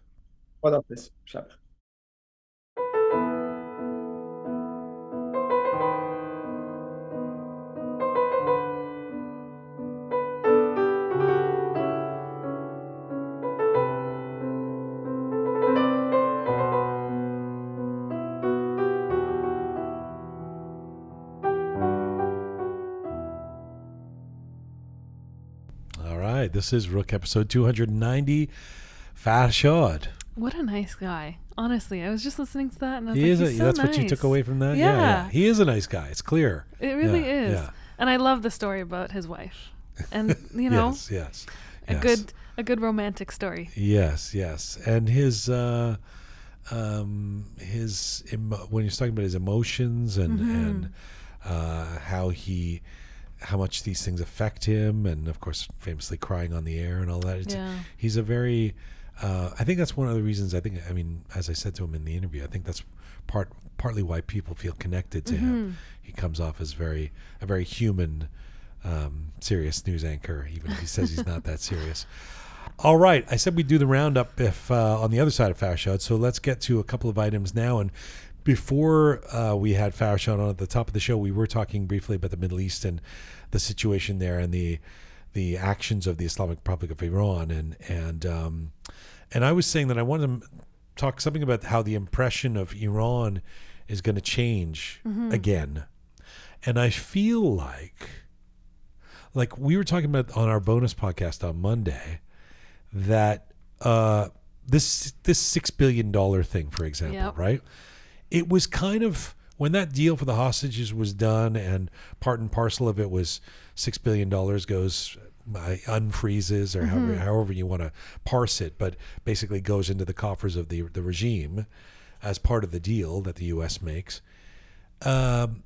All right. This is Roqe episode 290. Farshad. What a nice guy. Honestly, I was just listening to that and I was He like, is. A, so that's what you took away from that. Yeah. He is a nice guy. It's clear. It really Yeah, is. yeah. And I love the story about his wife. And you know, yes. Yes. a yes. good a good romantic story. Yes. Yes. And his. uh um his emo- when he's talking about his emotions and Mm-hmm. and uh how he how much these things affect him and of course famously crying on the air and all that it's, Yeah. he's a very uh, I think that's one of the reasons I think I mean as I said to him in the interview I think that's part partly why people feel connected to Mm-hmm. him he comes off as very a very human um, serious news anchor even if he says he's not that serious. All right I said we'd do the roundup if uh, on the other side of Farshad so let's get to a couple of items now. And before uh, we had Farshad on at the top of the show we were talking briefly about the Middle East and the situation there and the the actions of the Islamic Republic of Iran and and um, and I was saying that I wanted to talk something about how the impression of Iran is going to change again, and I feel like like we were talking about on our bonus podcast on Monday that uh, this this six billion dollar thing, for example, Yep. right? It was kind of when that deal for the hostages was done, and part and parcel of it was six billion dollars goes uh, unfreezes or however, however you want to parse it, but basically goes into the coffers of the the regime as part of the deal that the U.S. makes. Um,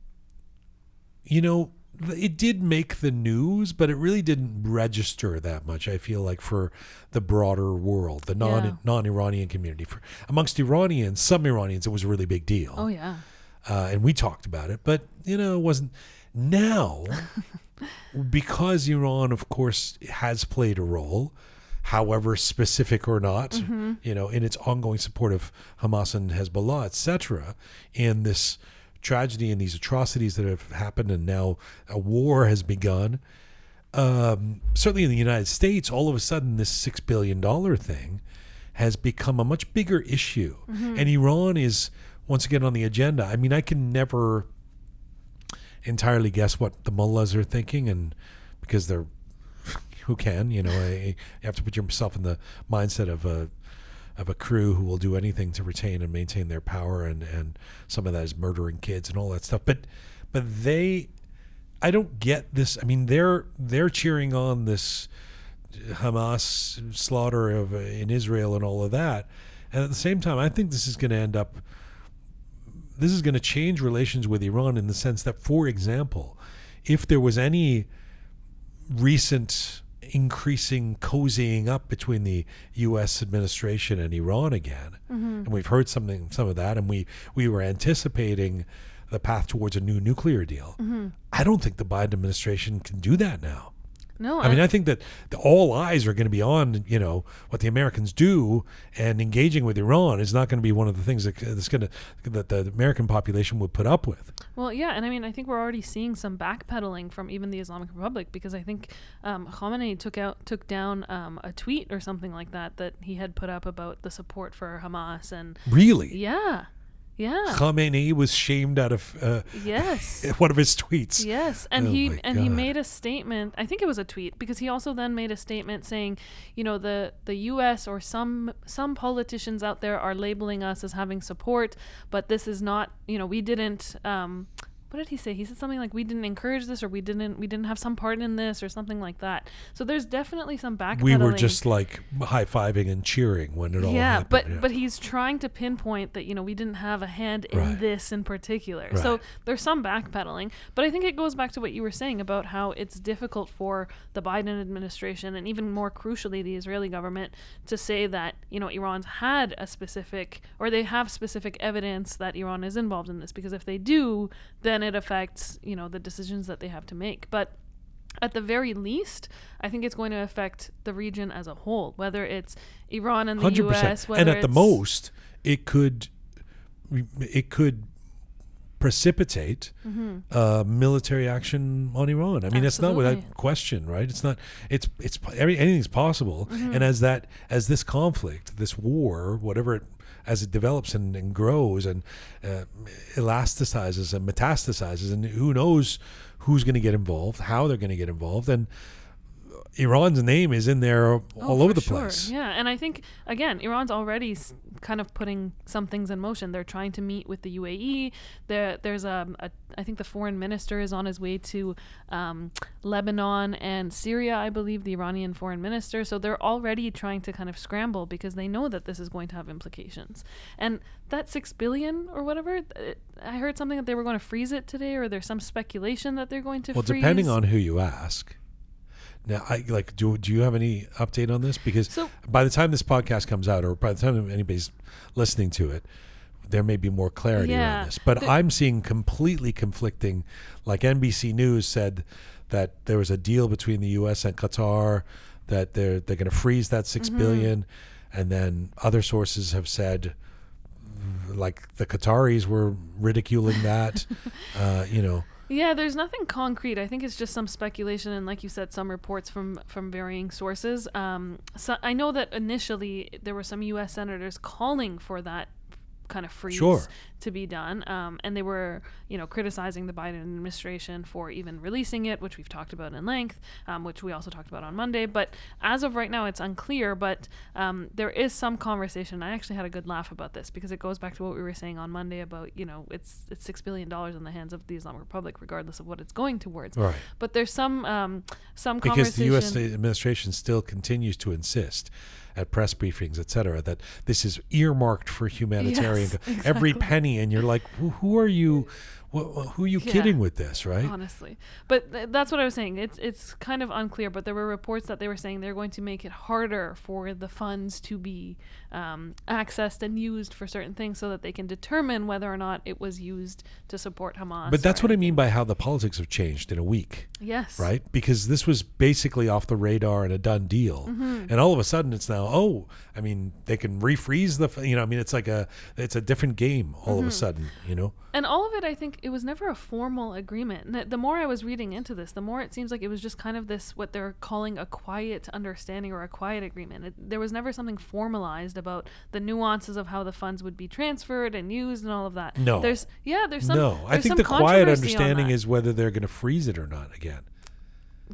you know, it did make the news, but it really didn't register that much. I feel like for the broader world, the non Yeah. non Iranian community, for amongst Iranians, some Iranians, it was a really big deal Oh yeah. uh, and we talked about it, but you know, it wasn't. Now, because Iran, of course, has played a role, however specific or not, you know, in its ongoing support of Hamas and Hezbollah, etc., in this tragedy and these atrocities that have happened, and now a war has begun. Um, certainly in the United States, all of a sudden, this six billion dollar thing has become a much bigger issue, and Iran is once again on the agenda. I mean, I can never entirely guess what the mullahs are thinking, and because they're who can, you know, I, you have to put yourself in the mindset of a of a crew who will do anything to retain and maintain their power, and and some of that is murdering kids and all that stuff. But but they, I don't get this. I mean, they're they're cheering on this Hamas slaughter of in Israel and all of that, and at the same time, I think this is going to end up this is going to change relations with Iran in the sense that, for example, if there was any recent increasing cozying up between the U.S. administration and Iran again, mm-hmm. and we've heard something, some of that, and we we were anticipating the path towards a new nuclear deal. Mm-hmm. I don't think the Biden administration can do that now. No, I mean, I think that the, all eyes are going to be on, you know, what the Americans do, and engaging with Iran is not going to be one of the things that, that's going to that the American population would put up with. Well, yeah, and I mean, I think we're already seeing some backpedaling from even the Islamic Republic because I think um, Khamenei took out took down um, a tweet or something like that that he had put up about the support for Hamas and Really, yeah, yeah, Khamenei was shamed out of uh, yes. one of his tweets. Yes, and Oh he and he made a statement. I think it was a tweet because he also then made a statement saying, you know, the the U.S. or some some politicians out there are labeling us as having support, but this is not. You know, we didn't. Um, what did he say? He said something like we didn't encourage this or we didn't we didn't have some part in this or something like that. So there's definitely some backpedaling. We were just like high fiving and cheering when it all yeah, happened. but yeah. but he's trying to pinpoint that you know we didn't have a hand in Right. this in particular. So there's some backpedaling, but I think it goes back to what you were saying about how it's difficult for the Biden administration and even more crucially the Israeli government to say that you know Iran's had a specific or they have specific evidence that Iran is involved in this because if they do, then it affects you know the decisions that they have to make. But at the very least, I think it's going to affect the region as a whole, whether it's Iran and the hundred U.S. percent. Whether And at the most, it could it could precipitate uh, military action on Iran. I mean, it's not without question, right? It's not. It's it's every anything's possible. Mm-hmm. And as that as this conflict, this war, whatever it as it develops and, and grows and uh, elasticizes and metastasizes, and who knows who's going to get involved, how they're going to get involved, and Iran's name is in there all Oh, over the sure. place. Yeah, and I think again, Iran's already s- kind of putting some things in motion. They're trying to meet with the UAE. There, there's a, a, I think the foreign minister is on his way to um, Lebanon and Syria. I believe the Iranian foreign minister. So they're already trying to kind of scramble because they know that this is going to have implications. And that six billion or whatever, th- I heard something that they were going to freeze it today, or there's some speculation that they're going to. Freeze it. Well, freeze. depending on who you ask. Now, I like. Do do you have any update on this? Because So- by the time this podcast comes out, or by the time anybody's listening to it, there may be more clarity Yeah. around this. But I'm seeing completely conflicting. Like NBC News said that there was a deal between the U.S. and Qatar that they're they're going to freeze that six Mm-hmm. billion, and then other sources have said. Like the Qataris were ridiculing that, uh, you know. Yeah, there's nothing concrete. I think it's just some speculation and, like you said, some reports from from varying sources. Um, so I know that initially there were some U.S. senators calling for that kind of freeze Sure. To be done, um, and they were, you know, criticizing the Biden administration for even releasing it, which we've talked about in length, um, which we also talked about on Monday. But as of right now, it's unclear. But um, there is some conversation. I actually had a good laugh about this because it goes back to what we were saying on Monday about, you know, it's it's six billion dollars in the hands of the Islamic Republic, regardless of what it's going towards. Right. But there's some um, some because the. U.S. administration still continues to insist at press briefings, et cetera, that this is earmarked for humanitarian. Yes, go- Every exactly. And you're like, who, who are you? Wh- who are you Yeah. kidding with this, right? honestly but th- that's what i was saying it's it's kind of unclear but there were reports that they were saying they're going to make it harder for the funds to be um, accessed and used for certain things so that they can determine whether or not it was used to support hamas But that's what I mean by how the politics have changed in a week, yes right? Because this was basically off the radar and a done deal, Mm-hmm. and all of a sudden it's now, oh, I mean, they can refreeze the, you know, I mean, it's like a, it's a different game all Mm-hmm. of a sudden, you know. and all of it i think it was never a formal agreement and the more i was reading into this the more it seems like it was just kind of this what they're calling a quiet understanding or a quiet agreement it, there was never something formalized about the nuances of how the funds would be transferred and used and all of that No. there's yeah there's some no, I think the quiet understanding is whether they're going to freeze it or not again.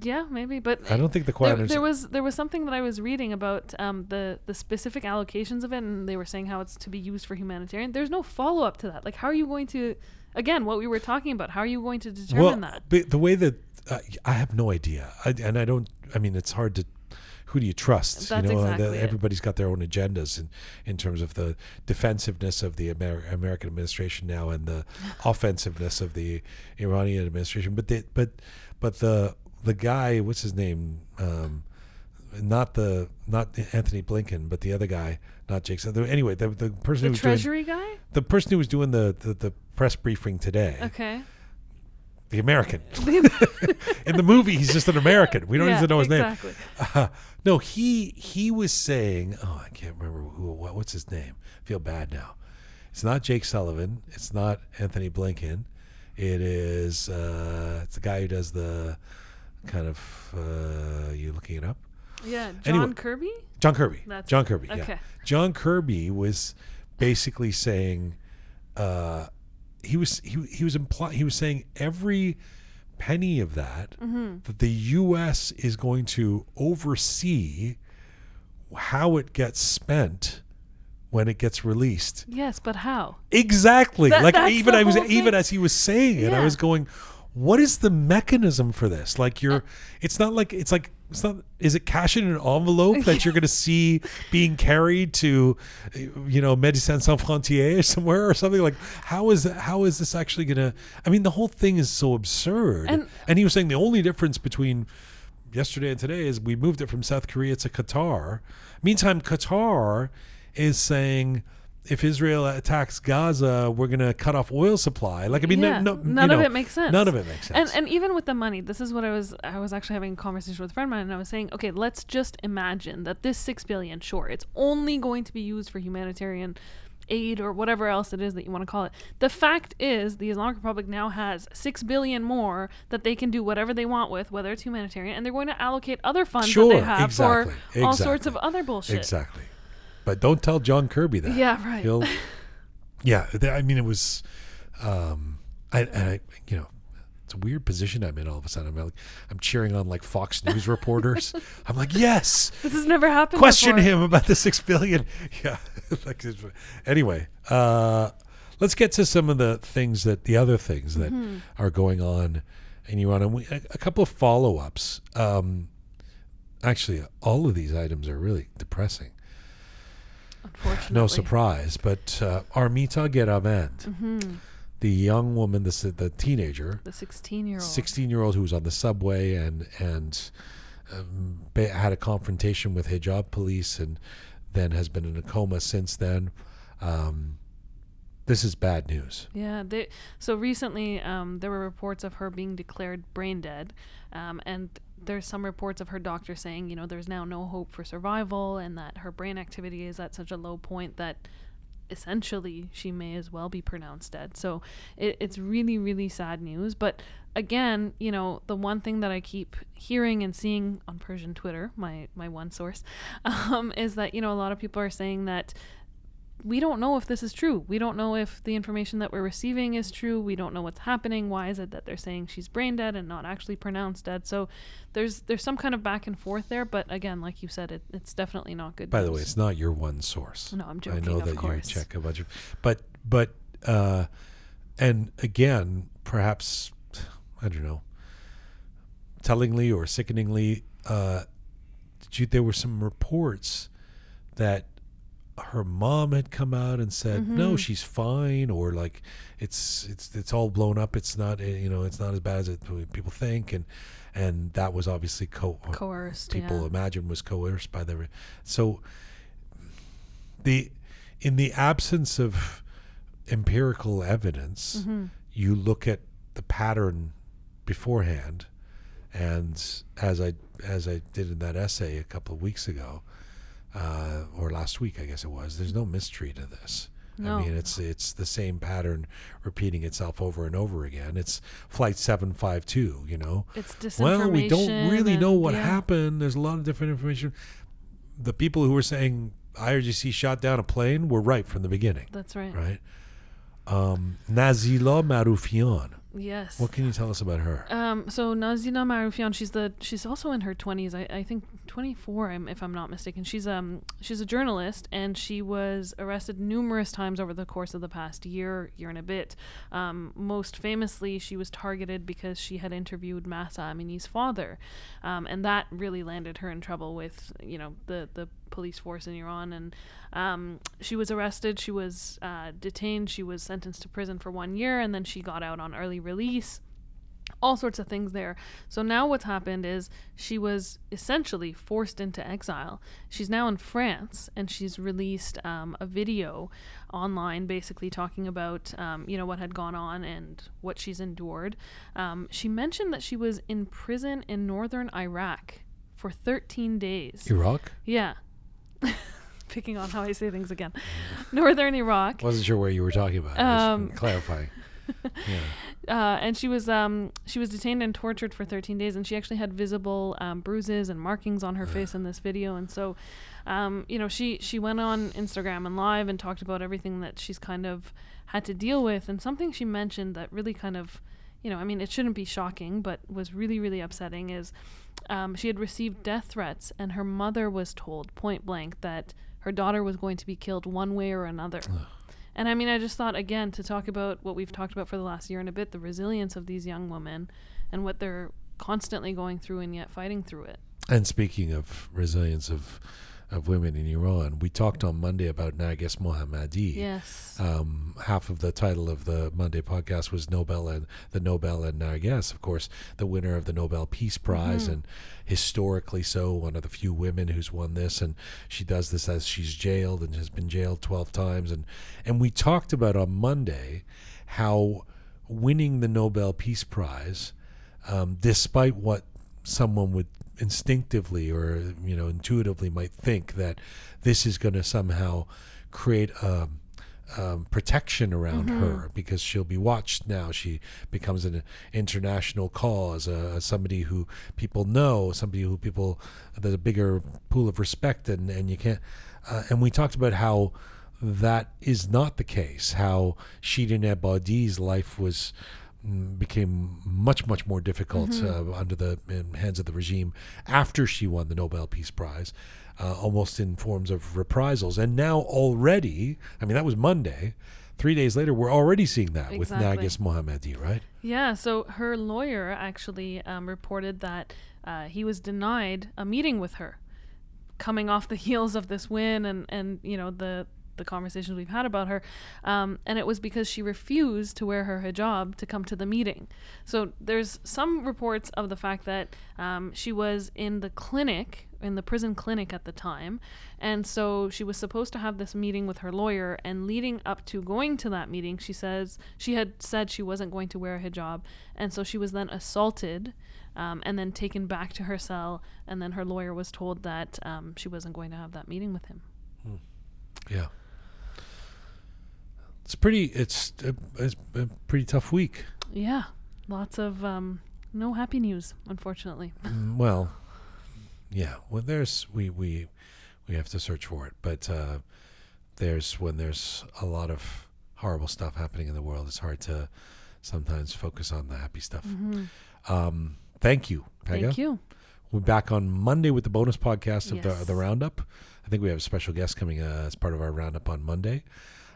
yeah maybe but I don't think the quiet there, there was there was something that I was reading about um, the the specific allocations of it, and they were saying how it's to be used for humanitarian. There's no follow up to that. Like, how are you going to, again, what we were talking about? How are you going to determine well, that? but the way that uh, I have no idea, I, and I don't. I mean, it's hard to. Who do you trust? That's you know, exactly the, it. everybody's got their own agendas in, in terms of the defensiveness of the Amer- American administration now and the offensiveness of the Iranian administration. But the, but but the the guy, what's his name? Um, not the not Antony Blinken, but the other guy, not Jake. Sullivan. Anyway, the the person The who was doing Treasury guy? the person who was doing the the, the press briefing today, Okay. the American. In the movie, he's just an American. We don't Yeah, even know his exactly. name. Uh, no, he he was saying, oh, I can't remember who. What, what's his name? I feel bad now. It's not Jake Sullivan. It's not Antony Blinken. It is. Uh, it's the guy who does the kind of. Uh, you looking it up? Yeah, John Anyway. Kirby? John Kirby. That's John. Kirby. Yeah. Okay. John Kirby was basically saying, uh, he was he he was implying he was saying every penny of that Mm-hmm. that the U.S. is going to oversee how it gets spent when it gets released. Yes, but how? Exactly. That- like even I was whole even as he was saying it, I was going, "What is the mechanism for this? Like you're, it's not like it's like it's not. Is it cash in an envelope that you're going to see being carried to, you know, Médecins Sans Frontières or somewhere or something? Like how is how is this actually going to? I mean, the whole thing is so absurd. And- and he was saying the only difference between yesterday and today is we moved it from South Korea to Qatar. Meantime, Qatar is saying if Israel attacks Gaza, we're going to cut off oil supply. Like I mean, Yeah, no, no, none of know, it makes sense. None of it makes sense. And and even with the money, this is what I was I was actually having a conversation with a friend of mine and I was saying, okay, let's just imagine that this six billion, sure, it's only going to be used for humanitarian aid or whatever else it is that you want to call it. The fact is the Islamic Republic now has six billion more that they can do whatever they want with, whether it's humanitarian, and they're going to allocate other funds that they have exactly, for all sorts of other bullshit. exactly. But don't tell John Kirby that. Yeah, right. He'll, yeah, th- I mean, it was, um, I, and I, you know, it's a weird position I'm in all of a sudden. I'm like, I'm cheering on like Fox News reporters. I'm like, yes, This has never happened. question before. him about the six billion. Yeah. like, anyway, uh, let's get to some of the things that the other things that Mm-hmm. are going on in Iran, and we, a, a couple of follow ups. Um, actually, all of these items are really depressing. Unfortunately. No surprise, but uh, Armita Geravand, Mm-hmm. the young woman, the the teenager, The 16 year old. 16 year old who was on the subway and and um, had a confrontation with hijab police and then has been in a coma since then. Um, this is bad news. Yeah. They, so recently, um, there were reports of her being declared brain dead. Um, and there's some reports of her doctor saying, you know, there's now no hope for survival and that her brain activity is at such a low point that essentially she may as well be pronounced dead. So it, it's really, really sad news. But again, you know, the one thing that I keep hearing and seeing on Persian Twitter, my, my one source, um, is that, you know, a lot of people are saying that we don't know if this is true. We don't know if the information that we're receiving is true. We don't know what's happening. Why is it that they're saying she's brain dead and not actually pronounced dead? So there's there's some kind of back and forth there. But again, like you said, it, it's definitely not good. By the way, it's not your one source. no, I'm joking. I know that course. you check a bunch of, but but uh, and again, perhaps I don't know, tellingly or sickeningly, uh, did you, there were some reports that her mom had come out and said, "No, Mhm. she's fine," or like it's it's it's all blown up. It's not uh, you know it's not as bad as it, people think, and and that was obviously co- Coerced. people yeah. imagine was coerced by the so the in the absence of empirical evidence Mhm. you look at the pattern beforehand and as i as i did in that essay a couple of weeks ago uh, or last week i guess it was there's no mystery to this No. I mean, it's it's the same pattern repeating itself over and over again. It's flight seven five two. You know, It's disinformation. well, we don't really know what yeah. happened. There's a lot of different information. The people who were saying IRGC shot down a plane were right from the beginning, That's right. right? Um, Nazila Marufian. Yes. What can you tell us about her? Um, so Nazila Marufian, she's the she's also in her twenties. I, I think twenty four, I'm, if I'm not mistaken. She's um she's a journalist, and she was arrested numerous times over the course of the past year, year and a bit. Um, most famously, she was targeted because she had interviewed Mahsa Amini's father, um, and that really landed her in trouble with you know the the police force in Iran. And um, she was arrested. She was uh, detained. She was sentenced to prison for one year, and then she got out on early release all sorts of things there. So now what's happened is she was essentially forced into exile. She's now in France and she's released um, a video online basically talking about um, you know what had gone on and what she's endured. Um, she mentioned that she was in prison in northern Iraq for 13 days. Iraq? Yeah. Picking on how I say things again. Northern Iraq. Wasn't sure where you were talking about. Um, clarifying. Yeah. uh, and she was um, she was detained and tortured for 13 days, and she actually had visible um, bruises and markings on her face in this video. And so, um, you know, she she went on Instagram and live and talked about everything that she's kind of had to deal with, and something she mentioned that really kind of, you know, I mean, it shouldn't be shocking, but was really really upsetting is. Um, she had received death threats, and her mother was told point blank that her daughter was going to be killed one way or another. And I mean, I just thought again to talk about what we've talked about for the last year and a bit the resilience of these young women and what they're constantly going through and yet fighting through it. And speaking of resilience of of women in Iran, we talked on Monday about Narges Mohammadi. Yes. Um, half of the title of the Monday podcast was Nobel and the Nobel and Narges, of course, the winner of the Nobel Peace Prize, Mhm. and historically so one of the few women who's won this. And she does this as she's jailed and has been jailed twelve times. And and we talked about on Monday how winning the Nobel Peace Prize, um, despite what someone would instinctively or you know intuitively might think that this is going to somehow create a um, protection around Mhm. her because she'll be watched now. She becomes an international cause, uh, somebody who people know, somebody who people there's a bigger pool of respect, and and you can't. Uh, and we talked about how that is not the case. How Shirin Ebadi's life was became much much more difficult Mm-hmm. uh, under the in hands of the regime after she won the Nobel Peace Prize, uh, almost in forms of reprisals. And now already, I mean, that was Monday. Three days later, we're already seeing that with Exactly. Narges Mohammadi, right? Yeah, so her lawyer actually um, reported that uh, he was denied a meeting with her, coming off the heels of this win and and you know the the conversations we've had about her, um, and it was because she refused to wear her hijab to come to the meeting. So there's some reports of the fact that um, she was in the clinic in the prison clinic at the time, and so she was supposed to have this meeting with her lawyer. And leading up to going to that meeting, she says she had said she wasn't going to wear a hijab, and so she was then assaulted. Um, and then taken back to her cell, and then her lawyer was told that um, she wasn't going to have that meeting with him. Yeah. It's pretty. It's a, it's a pretty tough week. Yeah, lots of um, no happy news, unfortunately. Mm, Well, yeah. Well, there's we we we have to search for it, but uh, there's when there's a lot of horrible stuff happening in the world, it's hard to sometimes focus on the happy stuff. Um, thank you, Pegah. Thank you. We'll be back on Monday with the bonus podcast of the the roundup. I think we have a special guest coming uh, as part of our roundup on Monday.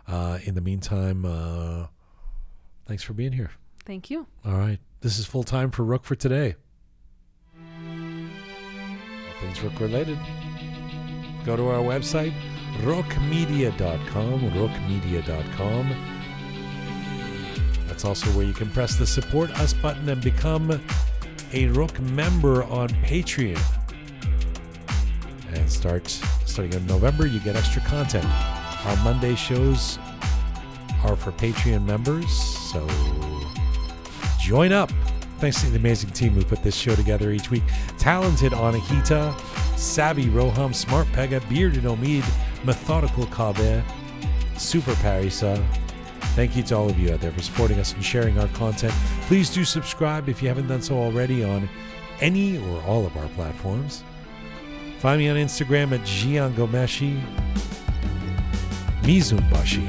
Uh, in the meantime, uh, thanks for being here. Thank you. All right. This is full time for Roqe for today. All things Roqe related. Go to our website, roqemedia.com, roqemedia.com. That's also where you can press the support us button and become a Roqe member on Patreon. And start starting in November, you get extra content. Our Monday shows are for Patreon members, so join up. Thanks to the amazing team who put this show together each week. Talented Anahita, Savvy Roham, Smart Pegah, Bearded Omid, Methodical Kabe, Super Parisa. Thank you to all of you out there for supporting us and sharing our content. Please do subscribe if you haven't done so already on any or all of our platforms. Find me on Instagram at Jian Ghomeshi. Mizumbashi.